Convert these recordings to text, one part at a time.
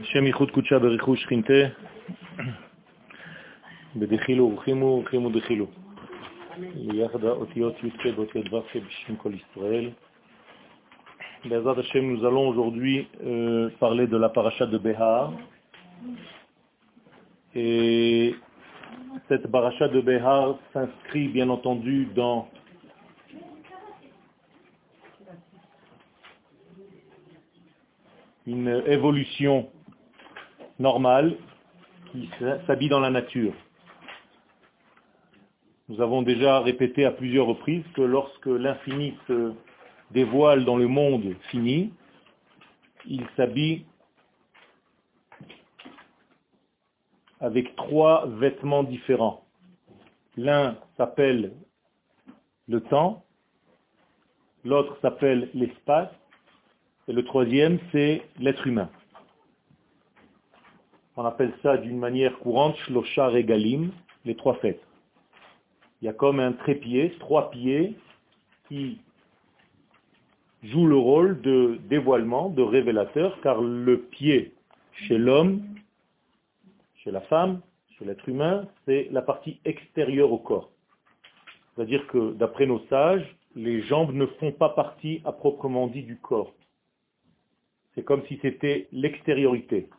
השם ייחוד קודשה בריחו שכינתה, בדחילו ורחימו ורחימו דחילו. ליחד האותיות י"ק באותיות ו"ק בשם כל ישראל. Bezat Hashem, nous allons aujourd'hui euh, parler de la paracha de Behar. Et cette paracha de Behar s'inscrit bien entendu dans une évolution normale qui s'habille dans la nature. Nous avons déjà répété à plusieurs reprises que lorsque l'infini se dévoile dans le monde fini, il s'habille avec trois vêtements différents. L'un s'appelle le temps, l'autre s'appelle l'espace, et le troisième, c'est l'être humain. On appelle ça d'une manière courante Shlosha Regalim, les trois fêtes. Il y a comme un trépied, trois pieds, qui jouent le rôle de dévoilement, de révélateur, car le pied chez l'homme, chez la femme, chez l'être humain, c'est la partie extérieure au corps. C'est-à-dire que, d'après nos sages, les jambes ne font pas partie à proprement dit du corps. C'est comme si c'était l'extériorité.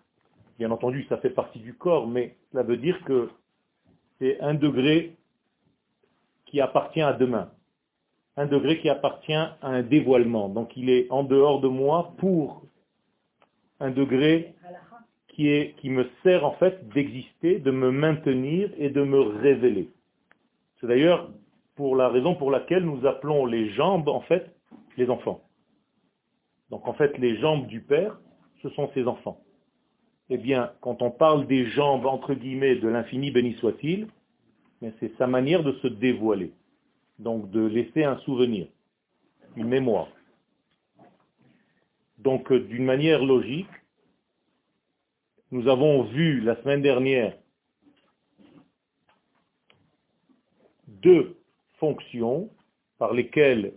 Bien entendu, ça fait partie du corps, mais cela veut dire que c'est un degré qui appartient à demain. Un degré qui appartient à un dévoilement. Donc il est en dehors de moi pour un degré qui, qui me sert en fait d'exister, de me maintenir et de me révéler. C'est d'ailleurs pour la raison pour laquelle nous appelons les jambes en fait les enfants. Donc en fait, les jambes du Père, ce sont ses enfants. Eh bien, quand on parle des jambes, entre guillemets, de l'infini, béni soit-il, c'est sa manière de se dévoiler. Donc de laisser un souvenir, une mémoire. Donc euh, d'une manière logique, nous avons vu la semaine dernière deux fonctions par lesquelles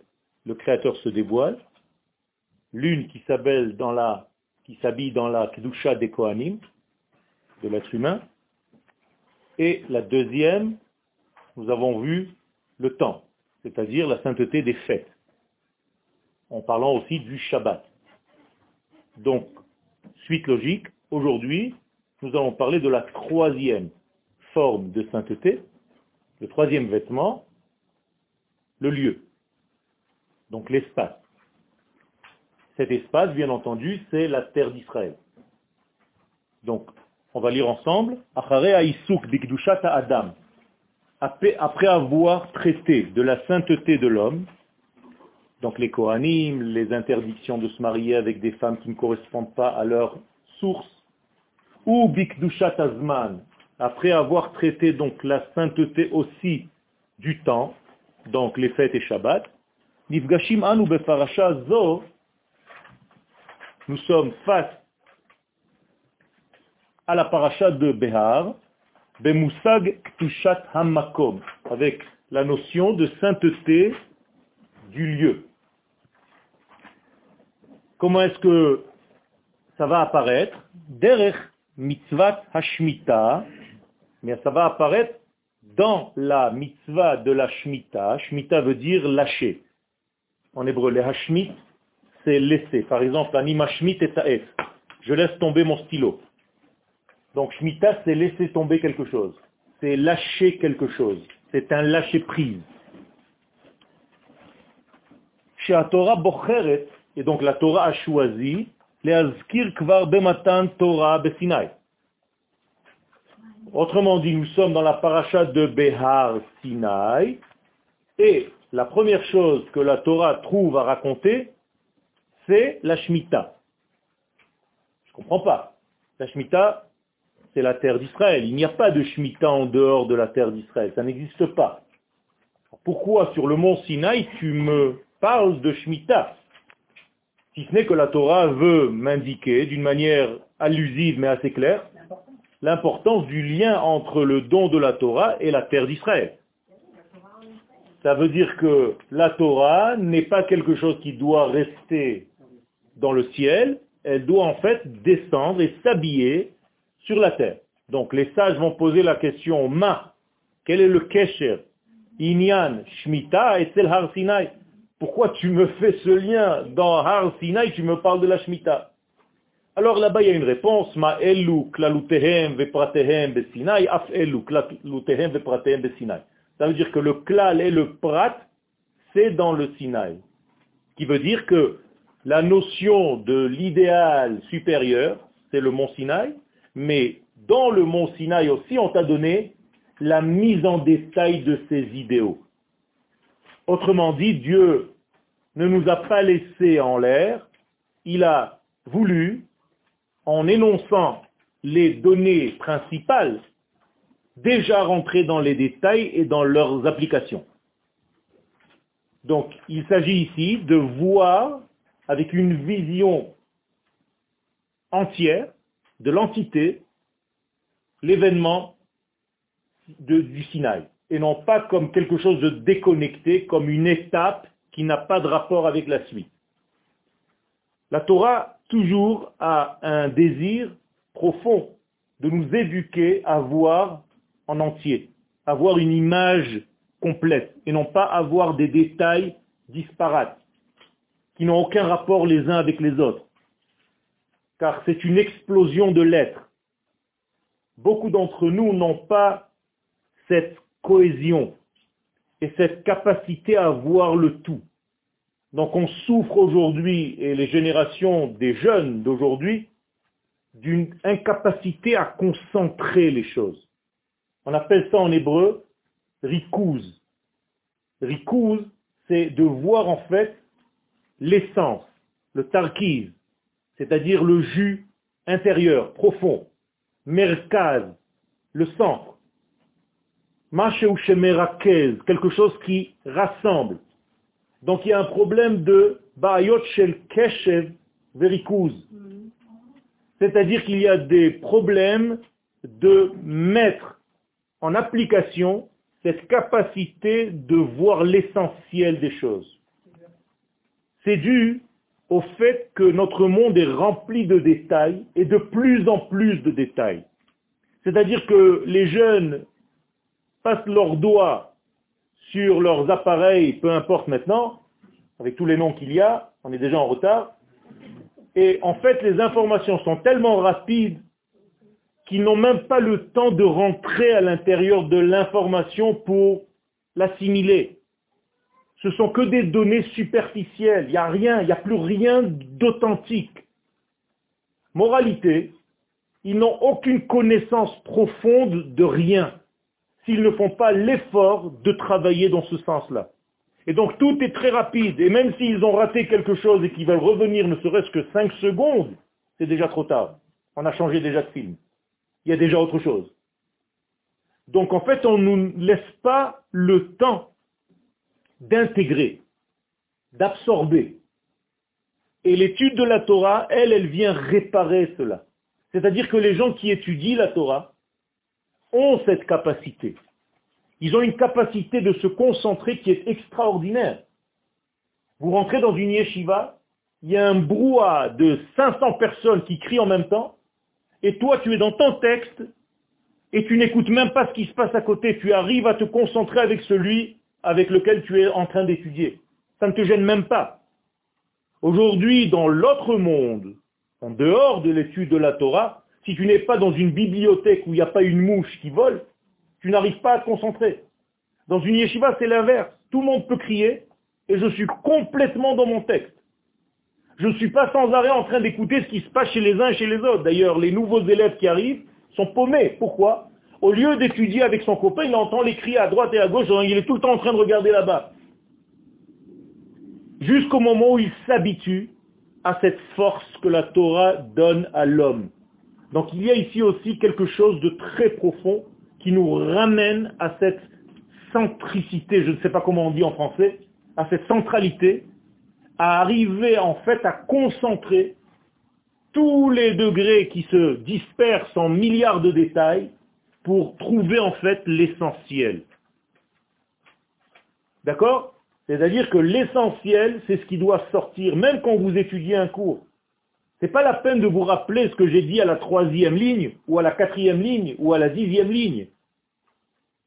le Créateur se dévoile l'une qui s'habille dans la qui kedusha des Kohanim, de l'être humain, et la deuxième, nous avons vu le temps, c'est-à-dire la sainteté des fêtes, en parlant aussi du Shabbat. Donc, suite logique, aujourd'hui, nous allons parler de la troisième forme de sainteté, le troisième vêtement, le lieu, donc l'espace. Cet espace, bien entendu, c'est la terre d'Israël. Donc, on va lire ensemble. Après avoir traité de la sainteté de l'homme, donc les Kohanim, les interdictions de se marier avec des femmes qui ne correspondent pas à leur source, ou Bikdushat Azman, après avoir traité donc la sainteté aussi du temps, donc les fêtes et Shabbat, Nifgashim anu befarasha zo nous sommes face à la paracha de Behar, Bemusag Ktushat Hamakom, avec la notion de sainteté du lieu. Comment est-ce que ça va apparaître? Derech mitzvat hashmita, mais ça va apparaître dans la mitzvah de la shmita. Shmita veut dire lâcher. En hébreu, les hashmit, c'est laisser. Par exemple, anima shmit et ta'ef. Je laisse tomber mon stylo. Donc shmita, c'est laisser tomber quelque chose. C'est lâcher quelque chose. C'est un lâcher prise. Chez Torah bocheret, et donc la Torah a choisi, les azkir kvar bematan Torah besinai. Autrement dit, nous sommes dans la paracha de Behar Sinai, et la première chose que la Torah trouve à raconter, c'est la Shemitah. Je ne comprends pas. La Shemitah, c'est la terre d'Israël. Il n'y a pas de Shemitah en dehors de la terre d'Israël. Ça n'existe pas. Pourquoi sur le mont Sinaï tu me parles de Shemitah? Si ce n'est que la Torah veut m'indiquer d'une manière allusive mais assez claire l'importance du lien entre le don de la Torah et la terre d'Israël. Ça veut dire que la Torah n'est pas quelque chose qui doit rester dans le ciel, elle doit en fait descendre et s'habiller sur la terre. Donc les sages vont poser la question, ma, quel est le kesher? Inyan, Shmita et Tel Har Sinai. Pourquoi tu me fais ce lien dans Har Sinai, tu me parles de la Shmita? Alors là-bas, il y a une réponse, ma elu klalutehem vepratehem besinai, af elu klalutehem vepratehem besinai. Ça veut dire que le klal et le prat, c'est dans le Sinaï. Qui veut dire que la notion de l'idéal supérieur, c'est le mont Sinaï, mais dans le mont Sinaï aussi, on t'a donné la mise en détail de ces idéaux. Autrement dit, Dieu ne nous a pas laissé en l'air, il a voulu, en énonçant les données principales, déjà rentrer dans les détails et dans leurs applications. Donc, il s'agit ici de voir avec une vision entière de l'entité l'événement du Sinaï, et non pas comme quelque chose de déconnecté, comme une étape qui n'a pas de rapport avec la suite. La Torah toujours a un désir profond de nous éduquer à voir en entier, avoir une image complète et non pas avoir des détails disparates qui n'ont aucun rapport les uns avec les autres. Car c'est une explosion de lettres. Beaucoup d'entre nous n'ont pas cette cohésion et cette capacité à voir le tout. Donc on souffre aujourd'hui, et les générations des jeunes d'aujourd'hui, d'une incapacité à concentrer les choses. On appelle ça en hébreu rikouz. Rikouz, c'est de voir en fait l'essence, le tarkiz, c'est-à-dire le jus intérieur, profond, merkaz, le centre. quelque chose qui rassemble. Donc il y a un problème de Bayot Shel Keshev Verikouz. C'est-à-dire qu'il y a des problèmes de mettre en application cette capacité de voir l'essentiel des choses. C'est dû au fait que notre monde est rempli de détails et de plus en plus de détails. C'est-à-dire que les jeunes passent leurs doigts sur leurs appareils, peu importe maintenant, avec tous les noms qu'il y a, on est déjà en retard, et en fait les informations sont tellement rapides qu'ils n'ont même pas le temps de rentrer à l'intérieur de l'information pour l'assimiler. Ce sont que des données superficielles. Il n'y a rien, il n'y a plus rien d'authentique. Moralité, ils n'ont aucune connaissance profonde de rien s'ils ne font pas l'effort de travailler dans ce sens-là. Et donc tout est très rapide. Et même s'ils ont raté quelque chose et qu'ils veulent revenir ne serait-ce que 5 secondes, c'est déjà trop tard. On a changé déjà de film il y a déjà autre chose. Donc en fait, on ne nous laisse pas le temps d'intégrer, d'absorber. Et l'étude de la Torah, elle, elle vient réparer cela. C'est-à-dire que les gens qui étudient la Torah ont cette capacité. Ils ont une capacité de se concentrer qui est extraordinaire. Vous rentrez dans une yeshiva, il y a un brouhaha de 500 personnes qui crient en même temps, et toi tu es dans ton texte, et tu n'écoutes même pas ce qui se passe à côté, tu arrives à te concentrer avec celui avec lequel tu es en train d'étudier. Ça ne te gêne même pas. Aujourd'hui, dans l'autre monde, en dehors de l'étude de la Torah, si tu n'es pas dans une bibliothèque où il n'y a pas une mouche qui vole, tu n'arrives pas à te concentrer. Dans une yeshiva, c'est l'inverse. Tout le monde peut crier et je suis complètement dans mon texte. Je ne suis pas sans arrêt en train d'écouter ce qui se passe chez les uns et chez les autres. D'ailleurs, les nouveaux élèves qui arrivent sont paumés. Pourquoi? Au lieu d'étudier avec son copain, il entend les cris à droite et à gauche, il est tout le temps en train de regarder là-bas. Jusqu'au moment où il s'habitue à cette force que la Torah donne à l'homme. Donc il y a ici aussi quelque chose de très profond qui nous ramène à cette centricité, je ne sais pas comment on dit en français, à cette centralité à arriver en fait à concentrer tous les degrés qui se dispersent en milliards de détails pour trouver en fait l'essentiel. D'accord? C'est-à-dire que l'essentiel, c'est ce qui doit sortir, même quand vous étudiez un cours. C'est pas la peine de vous rappeler ce que j'ai dit à la troisième ligne, ou à la quatrième ligne, ou à la dixième ligne.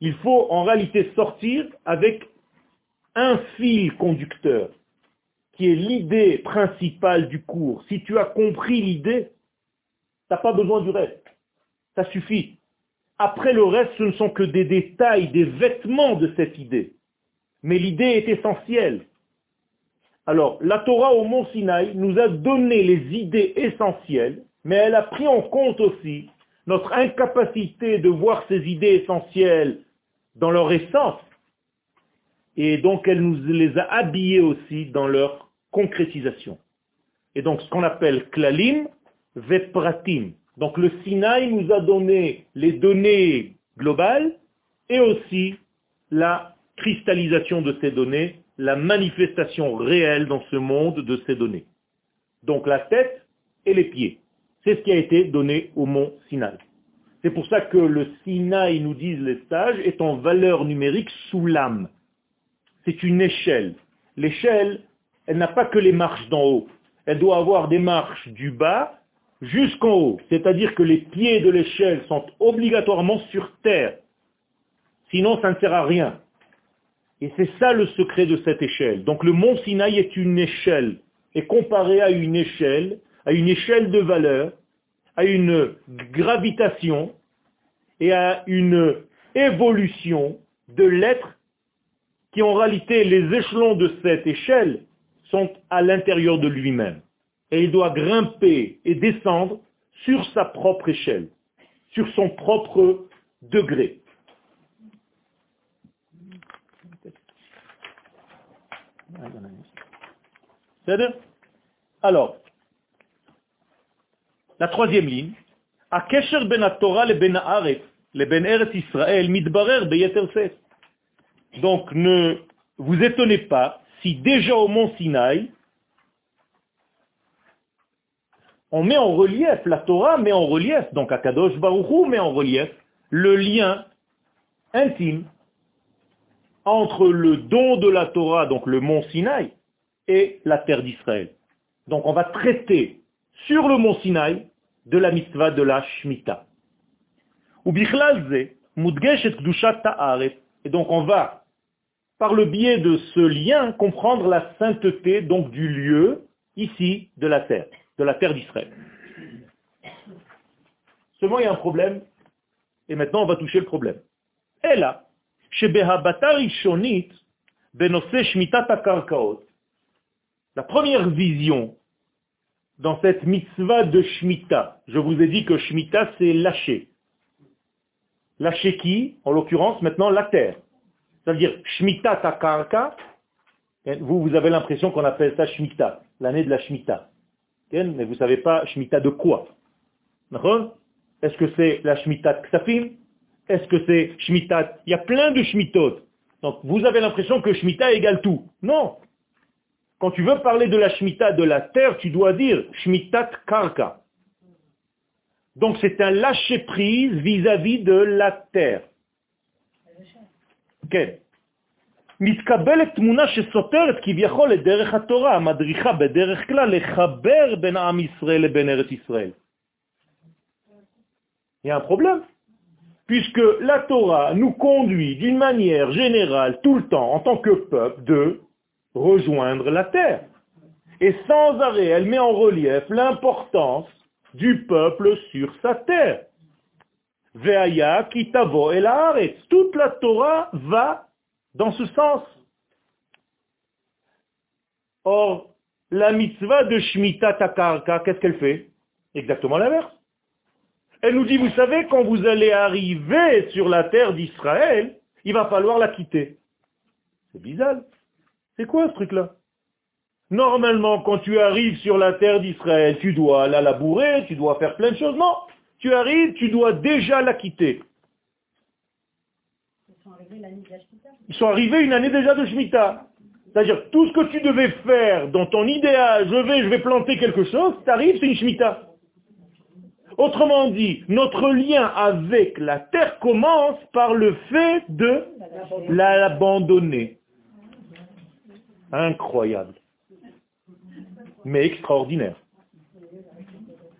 Il faut en réalité sortir avec un fil conducteur, qui est l'idée principale du cours. Si tu as compris l'idée, tu n'as pas besoin du reste. Ça suffit. Après le reste, ce ne sont que des détails, des vêtements de cette idée. Mais l'idée est essentielle. Alors, la Torah au mont Sinaï nous a donné les idées essentielles, mais elle a pris en compte aussi notre incapacité de voir ces idées essentielles dans leur essence. Et donc, elle nous les a habillées aussi dans leur concrétisation. Et donc, ce qu'on appelle klalim, vepratim. Donc, le Sinaï nous a donné les données globales et aussi la cristallisation de ces données la manifestation réelle dans ce monde de ces données. Donc la tête et les pieds. C'est ce qui a été donné au mont Sinaï. C'est pour ça que le Sinaï, nous disent les sages, est en valeur numérique sous l'âme. C'est une échelle. L'échelle, elle n'a pas que les marches d'en haut. Elle doit avoir des marches du bas jusqu'en haut. C'est-à-dire que les pieds de l'échelle sont obligatoirement sur terre. Sinon, ça ne sert à rien. Et c'est ça le secret de cette échelle. Donc le mont Sinaï est une échelle. Et comparé à une échelle, à une échelle de valeur, à une gravitation et à une évolution de l'être qui en réalité, les échelons de cette échelle sont à l'intérieur de lui-même Et il doit grimper et descendre sur sa propre échelle, sur son propre degré. Alors, la troisième ligne, הקשר בין התורה לבין הארץ, לבין ארץ ישראל, מתברר ביתר שאת. Donc ne vous étonnez pas si déjà au mont Sinaï, on met en relief, la Torah met en relief, donc Akadosh Baruch met en relief le lien intime entre le don de la Torah, donc le mont Sinaï, et la terre d'Israël. Donc on va traiter sur le mont Sinaï de la mitzvah de la Shemitah. Et donc on va, par le biais de ce lien, comprendre la sainteté donc du lieu, ici, de la terre, de la terre d'Israël. Seulement il y a un problème, et maintenant on va toucher le problème. Et là, la première vision dans cette mitzvah de Shemitah, je vous ai dit que Shemitah c'est lâcher. Lâcher qui En l'occurrence maintenant la terre. C'est-à-dire Shemitah Takarka, vous, vous avez l'impression qu'on appelle ça Shemitah, l'année de la Shemitah. Mais vous savez pas Shemitah de quoi? Est-ce que c'est la Shemitah Ksafim? Est-ce que c'est Shemitah Il y a plein de Shemitot. Donc vous avez l'impression que Shemitah égale tout. Non. Quand tu veux parler de la Shemitah de la terre, tu dois dire Shmitat Karka. Donc c'est un lâcher-prise vis-à-vis de la terre. מתקבלת תמונה שסותרת כביכול את דרך התורה, המדריכה בדרך כלל לחבר בין עם ישראל לבין ארץ ישראל. Il y a un problème puisque la Torah nous conduit d'une manière générale tout le temps en tant que peuple de rejoindre la terre. Et sans arrêt, elle met en relief l'importance du peuple sur sa terre. Veaya kitavo et la Toute la Torah va dans ce sens. Or, la mitzvah de Shemitah Takarka, qu'est-ce qu'elle fait? Exactement l'inverse. Elle nous dit, vous savez, quand vous allez arriver sur la terre d'Israël, il va falloir la quitter. C'est bizarre. C'est quoi ce truc-là? Normalement, quand tu arrives sur la terre d'Israël, tu dois la labourer, tu dois faire plein de choses. Non, tu arrives, tu dois déjà la quitter. Ils sont arrivés une année déjà de Shemitah. C'est-à-dire, tout ce que tu devais faire dans ton idéal, je vais, je vais planter quelque chose, tu arrives, c'est une Shemitah. Autrement dit, notre lien avec la terre commence par le fait de l'abandonner. Incroyable. Mais extraordinaire.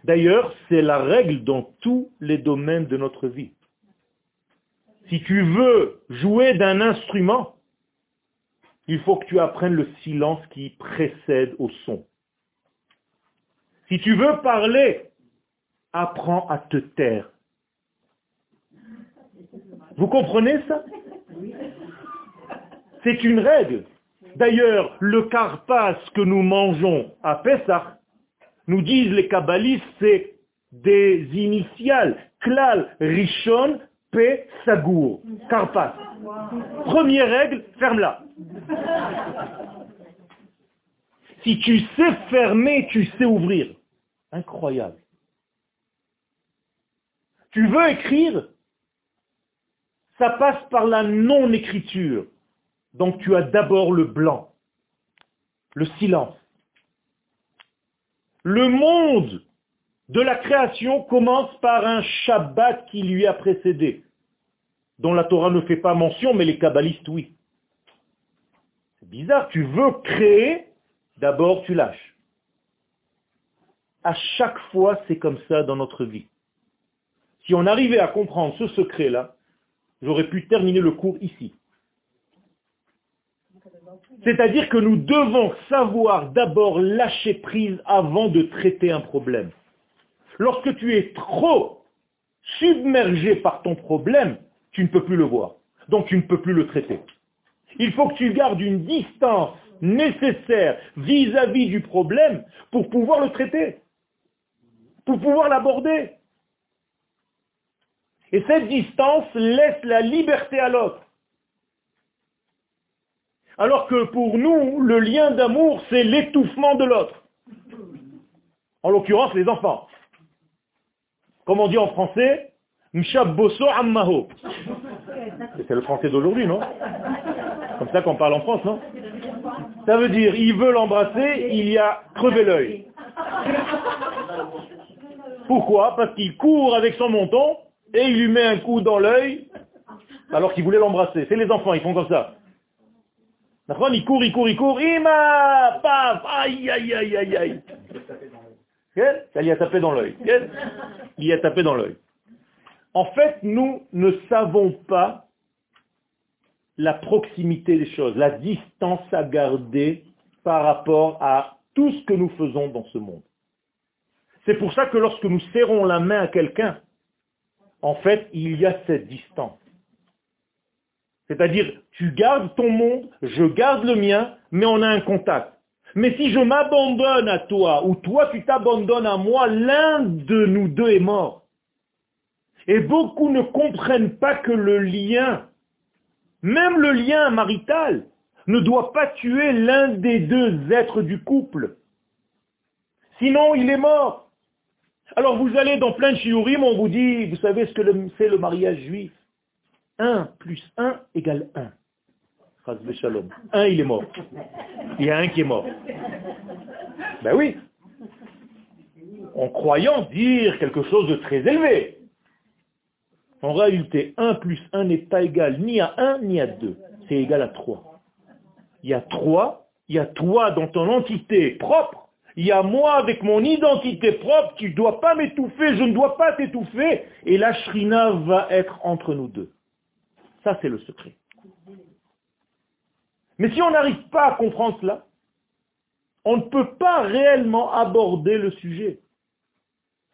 D'ailleurs, c'est la règle dans tous les domaines de notre vie. Si tu veux jouer d'un instrument, il faut que tu apprennes le silence qui précède au son. Si tu veux parler, apprends à te taire. Vous comprenez ça? C'est une règle. D'ailleurs, le carpas que nous mangeons à Pessah, nous disent les kabbalistes, c'est des initiales. Klal, Rishon, P, Sagour. Carpas. Première règle, ferme-la. Si tu sais fermer, tu sais ouvrir. Incroyable. Tu veux écrire Ça passe par la non-écriture. Donc tu as d'abord le blanc, le silence. Le monde de la création commence par un Shabbat qui lui a précédé, dont la Torah ne fait pas mention, mais les kabbalistes oui. C'est bizarre, tu veux créer, d'abord tu lâches. À chaque fois, c'est comme ça dans notre vie. Si on arrivait à comprendre ce secret-là, j'aurais pu terminer le cours ici. C'est-à-dire que nous devons savoir d'abord lâcher prise avant de traiter un problème. Lorsque tu es trop submergé par ton problème, tu ne peux plus le voir. Donc tu ne peux plus le traiter. Il faut que tu gardes une distance nécessaire vis-à-vis du problème pour pouvoir le traiter, pour pouvoir l'aborder. Et cette distance laisse la liberté à l'autre. Alors que pour nous, le lien d'amour, c'est l'étouffement de l'autre. En l'occurrence, les enfants. Comme on dit en français, Mshabboso ammaho. C'est le français d'aujourd'hui, non? Comme ça qu'on parle en France, non? Ça veut dire, il veut l'embrasser, il y a crevé l'œil. Pourquoi? Parce qu'il court avec son menton et il lui met un coup dans l'œil alors qu'il voulait l'embrasser. C'est les enfants, ils font comme ça. Il court, il court, il court, Ima Paf Aïe, aïe, aïe, aïe, aïe. Ça lui a tapé dans l'œil. Il y a tapé dans l'œil. En fait, nous ne savons pas la proximité des choses, la distance à garder par rapport à tout ce que nous faisons dans ce monde. C'est pour ça que lorsque nous serrons la main à quelqu'un, en fait, il y a cette distance. C'est-à-dire, tu gardes ton monde, je garde le mien, mais on a un contact. Mais si je m'abandonne à toi, ou toi tu t'abandonnes à moi, l'un de nous deux est mort. Et beaucoup ne comprennent pas que le lien, même le lien marital, ne doit pas tuer l'un des deux êtres du couple. Sinon, il est mort. Alors vous allez dans plein de shiurim, on vous dit, vous savez ce que c'est le mariage juif? 1 plus 1 égale 1. Un, il est mort. Il y a un qui est mort. Ben oui. En croyant dire quelque chose de très élevé. En réalité, 1 plus 1 n'est pas égal ni à 1 ni à 2. C'est égal à 3. Il y a 3, il y a toi dans ton entité propre, il y a moi avec mon identité propre, tu ne dois pas m'étouffer, je ne dois pas t'étouffer, et la shrina va être entre nous deux. Ça, c'est le secret. Mais si on n'arrive pas à comprendre cela, on ne peut pas réellement aborder le sujet.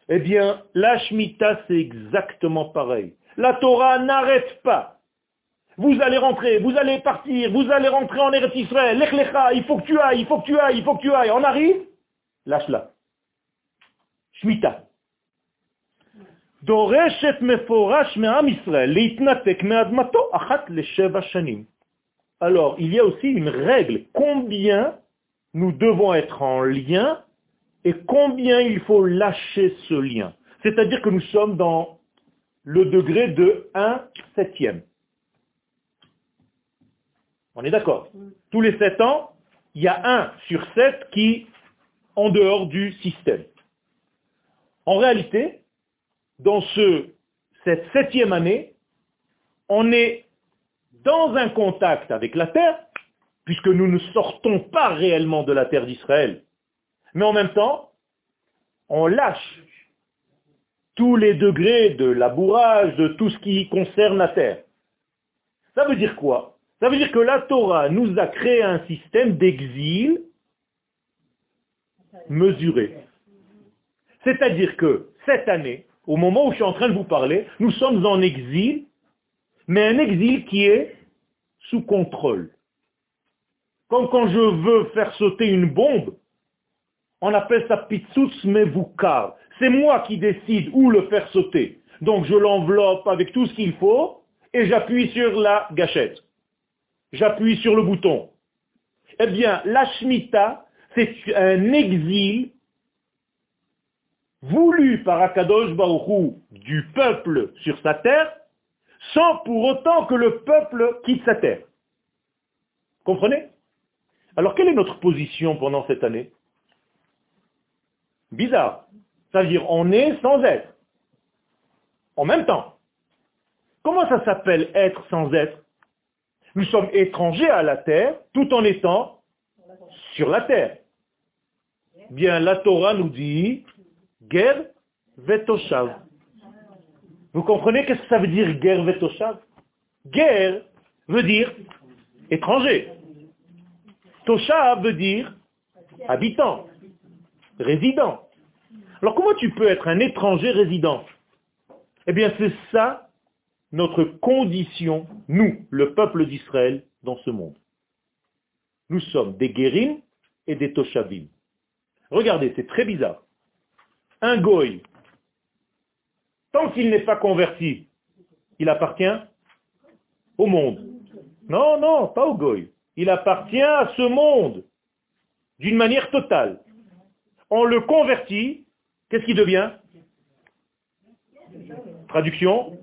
Eh bien, la Shemitah, c'est exactement pareil. La Torah n'arrête pas. Vous allez rentrer, vous allez partir, vous allez rentrer en Eretz Israël, il faut que tu ailles, il faut que tu ailles, il faut que tu ailles. On arrive, lâche-la. Shemitah. Alors, il y a aussi une règle. Combien nous devons être en lien et combien il faut lâcher ce lien. C'est-à-dire que nous sommes dans le degré de 1 septième. On est d'accord? Tous les 7 ans, il y a 1 sur 7 qui en dehors du système. En réalité, dans ce, cette septième année, on est dans un contact avec la terre, puisque nous ne sortons pas réellement de la terre d'Israël. Mais en même temps, on lâche tous les degrés de labourage, de tout ce qui concerne la terre. Ça veut dire quoi? Ça veut dire que la Torah nous a créé un système d'exil mesuré. C'est-à-dire que cette année, au moment où je suis en train de vous parler, nous sommes en exil, mais un exil qui est sous contrôle. Comme quand je veux faire sauter une bombe, on appelle ça pitsutz mevukar. C'est moi qui décide où le faire sauter. Donc je l'enveloppe avec tout ce qu'il faut et j'appuie sur la gâchette. J'appuie sur le bouton. Eh bien, la Shemitah, c'est un exil voulu par Akadosh Baruchou du peuple sur sa terre, sans pour autant que le peuple quitte sa terre. Comprenez? Alors quelle est notre position pendant cette année? Bizarre. C'est-à-dire on est sans être. En même temps. Comment ça s'appelle être sans être? Nous sommes étrangers à la terre tout en étant sur la terre. Bien, la Torah nous dit guerre vetoshav. Vous comprenez qu'est-ce que ça veut dire guerre vetoshav? Guerre veut dire étranger. Toshav veut dire habitant, résident. Alors comment tu peux être un étranger résident? Eh bien c'est ça notre condition, nous, le peuple d'Israël, dans ce monde. Nous sommes des guérim et des toshavim. Regardez, c'est très bizarre. Un goy, tant qu'il n'est pas converti, il appartient au monde. Non, non, pas au goy. Il appartient à ce monde d'une manière totale. On le convertit, qu'est-ce qu'il devient? Traduction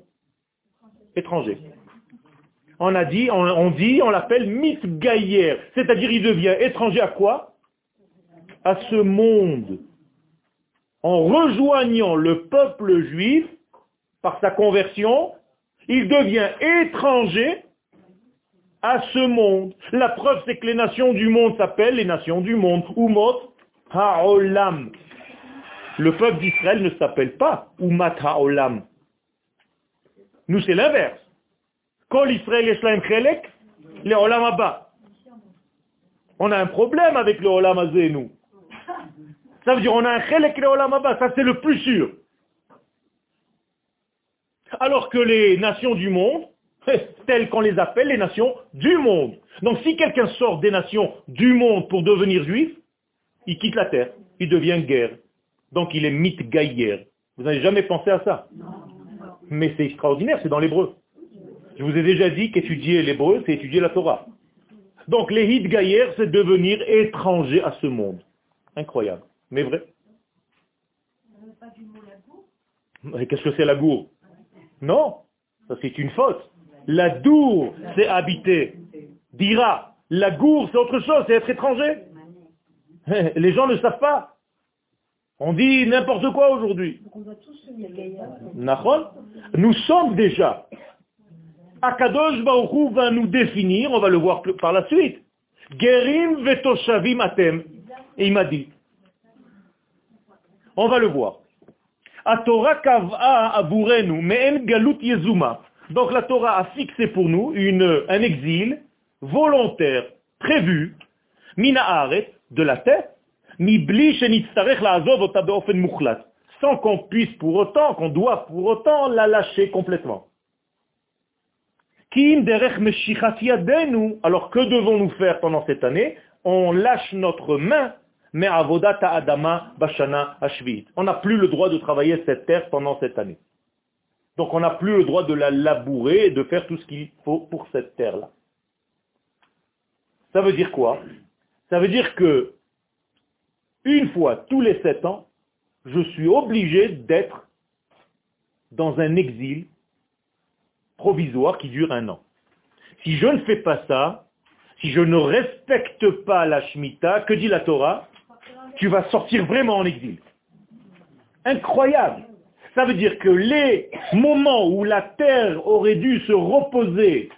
étranger. On a dit, on, dit, on l'appelle c'est-à-dire il devient étranger à quoi? À ce monde. En rejoignant le peuple juif, par sa conversion, il devient étranger à ce monde. La preuve, c'est que les nations du monde s'appellent les nations du monde. Umot ha'olam. Le peuple d'Israël ne s'appelle pas Umat ha'olam. Nous, c'est l'inverse. Kol Israël Chelek, le Olam On a un problème avec le Olam Azé. Ça veut dire on a un Chelek le Olam ça c'est le plus sûr. Alors que les nations du monde, telles qu'on les appelle les nations du monde. Donc si quelqu'un sort des nations du monde pour devenir juif, il quitte la terre, il devient guerre. Donc il est mitgaïer. Vous n'avez jamais pensé à ça? Mais c'est extraordinaire, c'est dans l'hébreu. Je vous ai déjà dit qu'étudier l'hébreu, c'est étudier la Torah. Donc les hit c'est devenir étranger à ce monde. Incroyable, mais vrai. Qu'est-ce que c'est la Non, ça c'est une faute. La dour, c'est habiter. Dira, la gour, c'est autre chose, c'est être étranger. Les gens ne savent pas. On dit n'importe quoi aujourd'hui. Nous sommes déjà. Akadosh Baruchou va nous définir, on va le voir par la suite. Gerim vetoshavim. Et il m'a dit. On va le voir. Donc la Torah a fixé pour nous une, un exil volontaire, prévu, de la tête, sans qu'on puisse pour autant, qu'on doit pour autant la lâcher complètement. Alors que devons-nous faire pendant cette année? On lâche notre main, adama bashana. On n'a plus le droit de travailler cette terre pendant cette année. Donc on n'a plus le droit de la labourer et de faire tout ce qu'il faut pour cette terre-là. Ça veut dire quoi? Ça veut dire que une fois tous les sept ans, je suis obligé d'être dans un exil provisoire qui dure un an. Si je ne fais pas ça, si je ne respecte pas la Shemitah, que dit la Torah? Tu vas sortir vraiment en exil. Incroyable. Ça veut dire que les moments où la terre aurait dû se reposer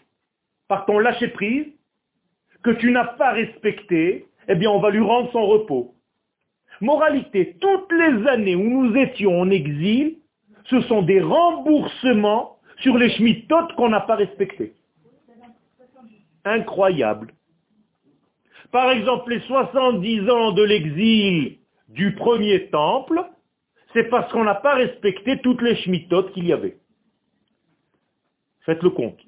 par ton lâcher-prise, que tu n'as pas respecté, eh bien on va lui rendre son repos. Moralité, toutes les années où nous étions en exil ce sont des remboursements sur les Shemittot qu'on n'a pas respectés. Incroyable. Par exemple, les 70 ans de l'exil du premier temple, c'est parce qu'on n'a pas respecté toutes les Shemittot qu'il y avait. Faites le compte.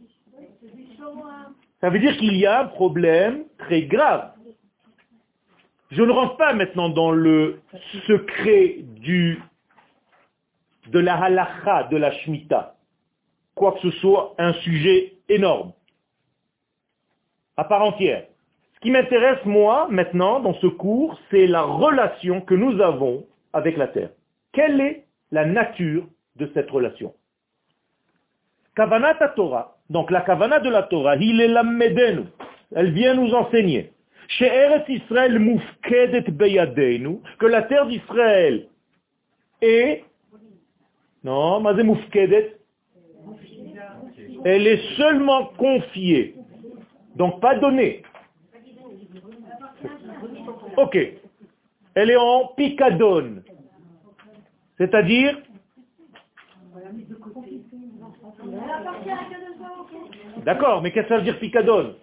Ça veut dire qu'il y a un problème très grave. Je ne rentre pas maintenant dans le secret de la halacha, de la shmita. Quoi que ce soit, un sujet énorme. À part entière. Qui m'intéresse, moi, maintenant, dans ce cours, c'est la relation que nous avons avec la terre. Quelle est la nature de cette relation? Kavanat Torah, donc la kavana de la Torah, il est la medenu, elle vient nous enseigner. Chez Israël mufkedet beyadeinu, que la terre d'Israël est, non, mufkedet, elle est seulement confiée, donc pas donnée. Ok, elle est en picadone, c'est-à-dire D'accord, mais qu'est-ce que ça veut dire picadone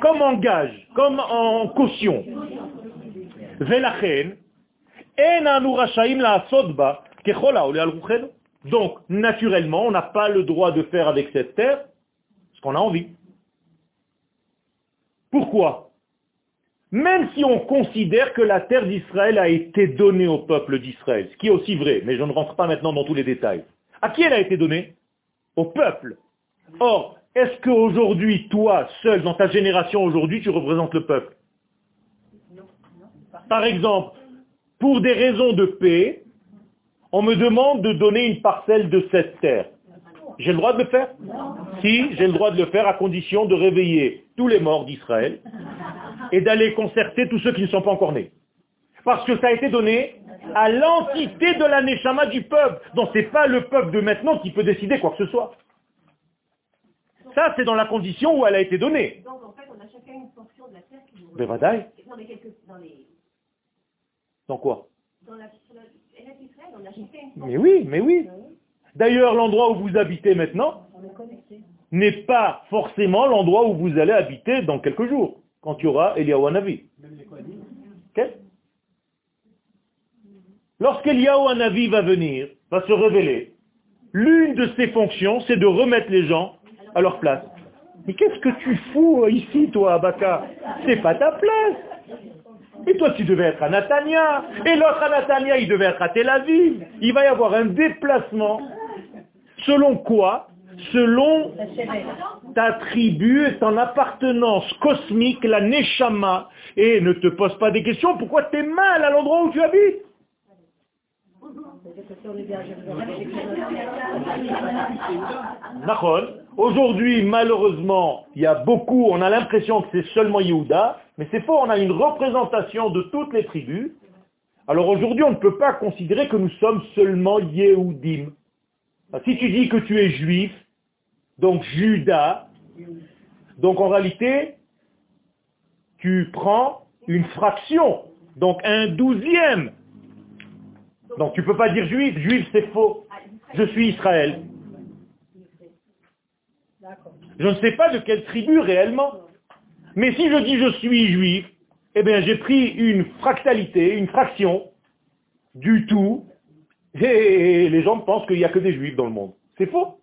Comme en gage, comme en caution. Donc, naturellement, on n'a pas le droit de faire avec cette terre ce qu'on a envie. Pourquoi? Même si on considère que la terre d'Israël a été donnée au peuple d'Israël, ce qui est aussi vrai, mais je ne rentre pas maintenant dans tous les détails. À qui elle a été donnée? Au peuple. Or, est-ce qu'aujourd'hui, toi, seul, dans ta génération aujourd'hui, tu représentes le peuple? Par exemple, pour des raisons de paix, on me demande de donner une parcelle de cette terre. J'ai le droit de le faire? Si, j'ai le droit de le faire à condition de réveiller tous les morts d'Israël et d'aller concerter tous ceux qui ne sont pas encore nés. Parce que ça a été donné à l'entité de la Neshama du peuple. Donc ce n'est pas le peuple de maintenant qui peut décider quoi que ce soit. Ça, c'est dans la condition où elle a été donnée. Donc en fait, on a chacun une portion de la terre qui nous... Dans, les quelques, dans, les... dans quoi? Dans la, Israël, on a chacun une portion. Mais oui, mais oui. D'ailleurs, l'endroit où vous habitez maintenant n'est pas forcément l'endroit où vous allez habiter dans quelques jours, quand il y aura Eliyahu Hanavi. Lorsqu'Eliyahu Hanavi va venir, va se révéler, l'une de ses fonctions, c'est de remettre les gens à leur place. Mais qu'est-ce que tu fous ici, toi, Abaka? C'est pas ta place. Et toi, tu devais être à Natania. Et l'autre à Natania, il devait être à Tel Aviv. Il va y avoir un déplacement. Selon quoi Selon ta tribu et ton appartenance cosmique, la Neshama. Et ne te pose pas des questions, pourquoi tu es mal à l'endroit où tu habites Aujourd'hui, malheureusement, il y a beaucoup, on a l'impression que c'est seulement Yehuda, mais c'est faux, on a une représentation de toutes les tribus. Alors aujourd'hui, on ne peut pas considérer que nous sommes seulement Yehudim. Si tu dis que tu es juif, donc Judas, donc en réalité, tu prends une fraction, donc un douzième donc tu ne peux pas dire juif, juif c'est faux. Je suis Israël. Je ne sais pas de quelle tribu réellement. Mais si je dis je suis juif, eh bien j'ai pris une fractalité, une fraction du tout, et les gens pensent qu'il n'y a que des juifs dans le monde. C'est faux.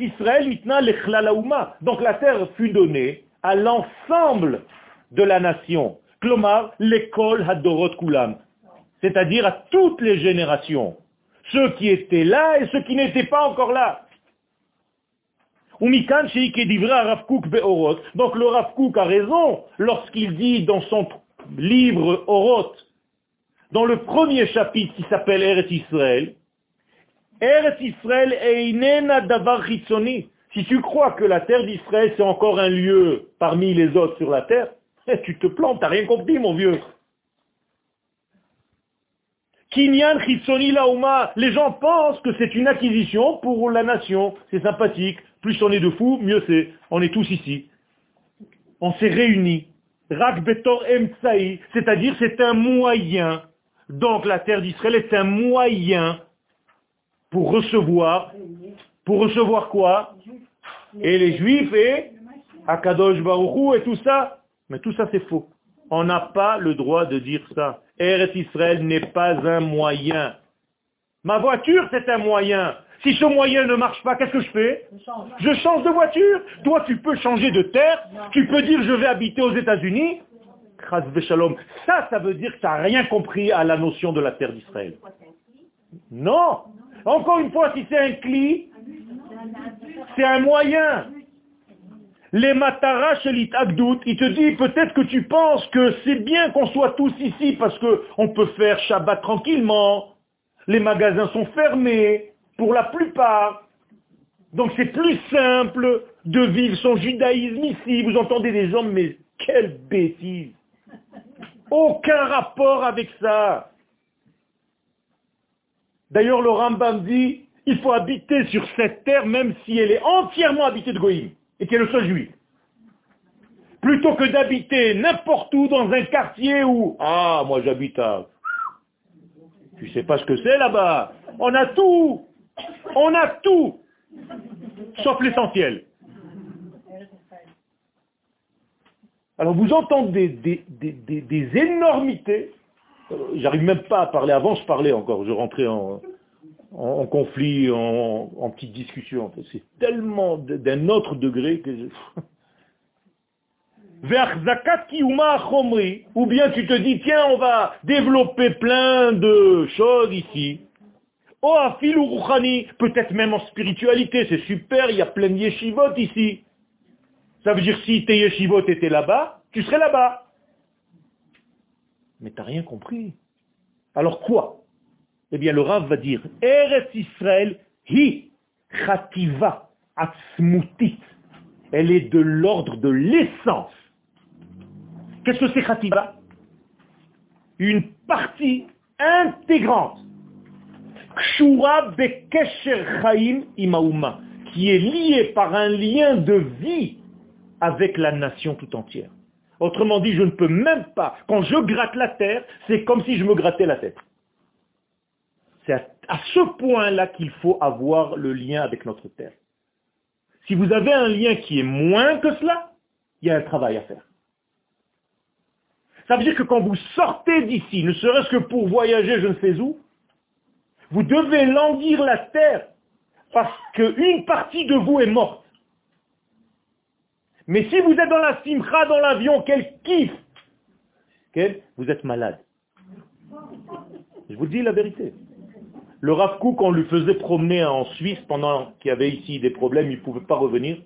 Israël Donc la terre fut donnée à l'ensemble de la nation. Hadorot c'est-à-dire à toutes les générations, ceux qui étaient là et ceux qui n'étaient pas encore là. Donc le Rav a raison lorsqu'il dit dans son livre Oroth, dans le premier chapitre qui s'appelle Eretz Israël, Eretz Israël einena davar Si tu crois que la terre d'Israël c'est encore un lieu parmi les autres sur la terre, tu te plantes, t'as rien compris mon vieux. Kinyan Chitsoni Lauma, les gens pensent que c'est une acquisition pour la nation. C'est sympathique. Plus on est de fous, mieux c'est. On est tous ici. On s'est réunis. Rak Betor Emtsaï, c'est-à-dire c'est un moyen. Donc la terre d'Israël est un moyen pour recevoir, pour recevoir quoi? Et les Juifs et Akadosh Baruchou et tout ça. Mais tout ça c'est faux. On n'a pas le droit de dire ça. Eretz Israël n'est pas un moyen. Ma voiture, c'est un moyen. Si ce moyen ne marche pas, qu'est-ce que je fais? Je change de voiture. Toi, tu peux changer de terre. Tu peux dire je vais habiter aux États-Unis. Ça, ça veut dire que tu n'as rien compris à la notion de la terre d'Israël. Non. Encore une fois, si c'est un cli, c'est un moyen. Les matara agdout, il te dit peut-être que tu penses que c'est bien qu'on soit tous ici parce qu'on peut faire Shabbat tranquillement. Les magasins sont fermés pour la plupart. Donc c'est plus simple de vivre son judaïsme ici. Vous entendez des hommes, mais quelle bêtise. Aucun rapport avec ça. D'ailleurs, le Rambam dit, il faut habiter sur cette terre même si elle est entièrement habitée de Goïm et qui est le seul juif. Plutôt que d'habiter n'importe où dans un quartier où, ah, moi j'habite à... Tu sais pas ce que c'est là-bas. On a tout. On a tout. Sauf l'essentiel. Alors vous entendez des, énormités. J'arrive même pas à parler. Avant, je parlais encore. Je rentrais en, en, conflit, en, en, petite discussion. C'est tellement d'un autre degré que je... ou bien tu te dis, tiens, on va développer plein de choses ici. Oh, ou peut-être même en spiritualité, c'est super, il y a plein de yeshivot ici. Ça veut dire si tes yeshivot étaient là-bas, tu serais là-bas. Mais tu n'as rien compris. Alors quoi? Eh bien, le Rav va dire, Eretz Israël, hi, chativa, atzmutit. Elle est de l'ordre de l'essence. Qu'est-ce que c'est chativa? Une partie intégrante. Kshura bekesher chaim imauma, qui est liée par un lien de vie avec la nation tout entière. Autrement dit, je ne peux même pas, quand je gratte la terre, c'est comme si je me grattais la tête. C'est à, ce point-là qu'il faut avoir le lien avec notre terre. Si vous avez un lien qui est moins que cela, il y a un travail à faire. Ça veut dire que quand vous sortez d'ici, ne serait-ce que pour voyager je ne sais où, vous devez languir la terre parce qu'une partie de vous est morte. Mais si vous êtes dans la simcha, dans l'avion, quel kiff Vous êtes malade. Je vous dis la vérité. Le Rav Kook, on lui faisait promener en Suisse pendant qu'il y avait ici des problèmes, il ne pouvait pas revenir.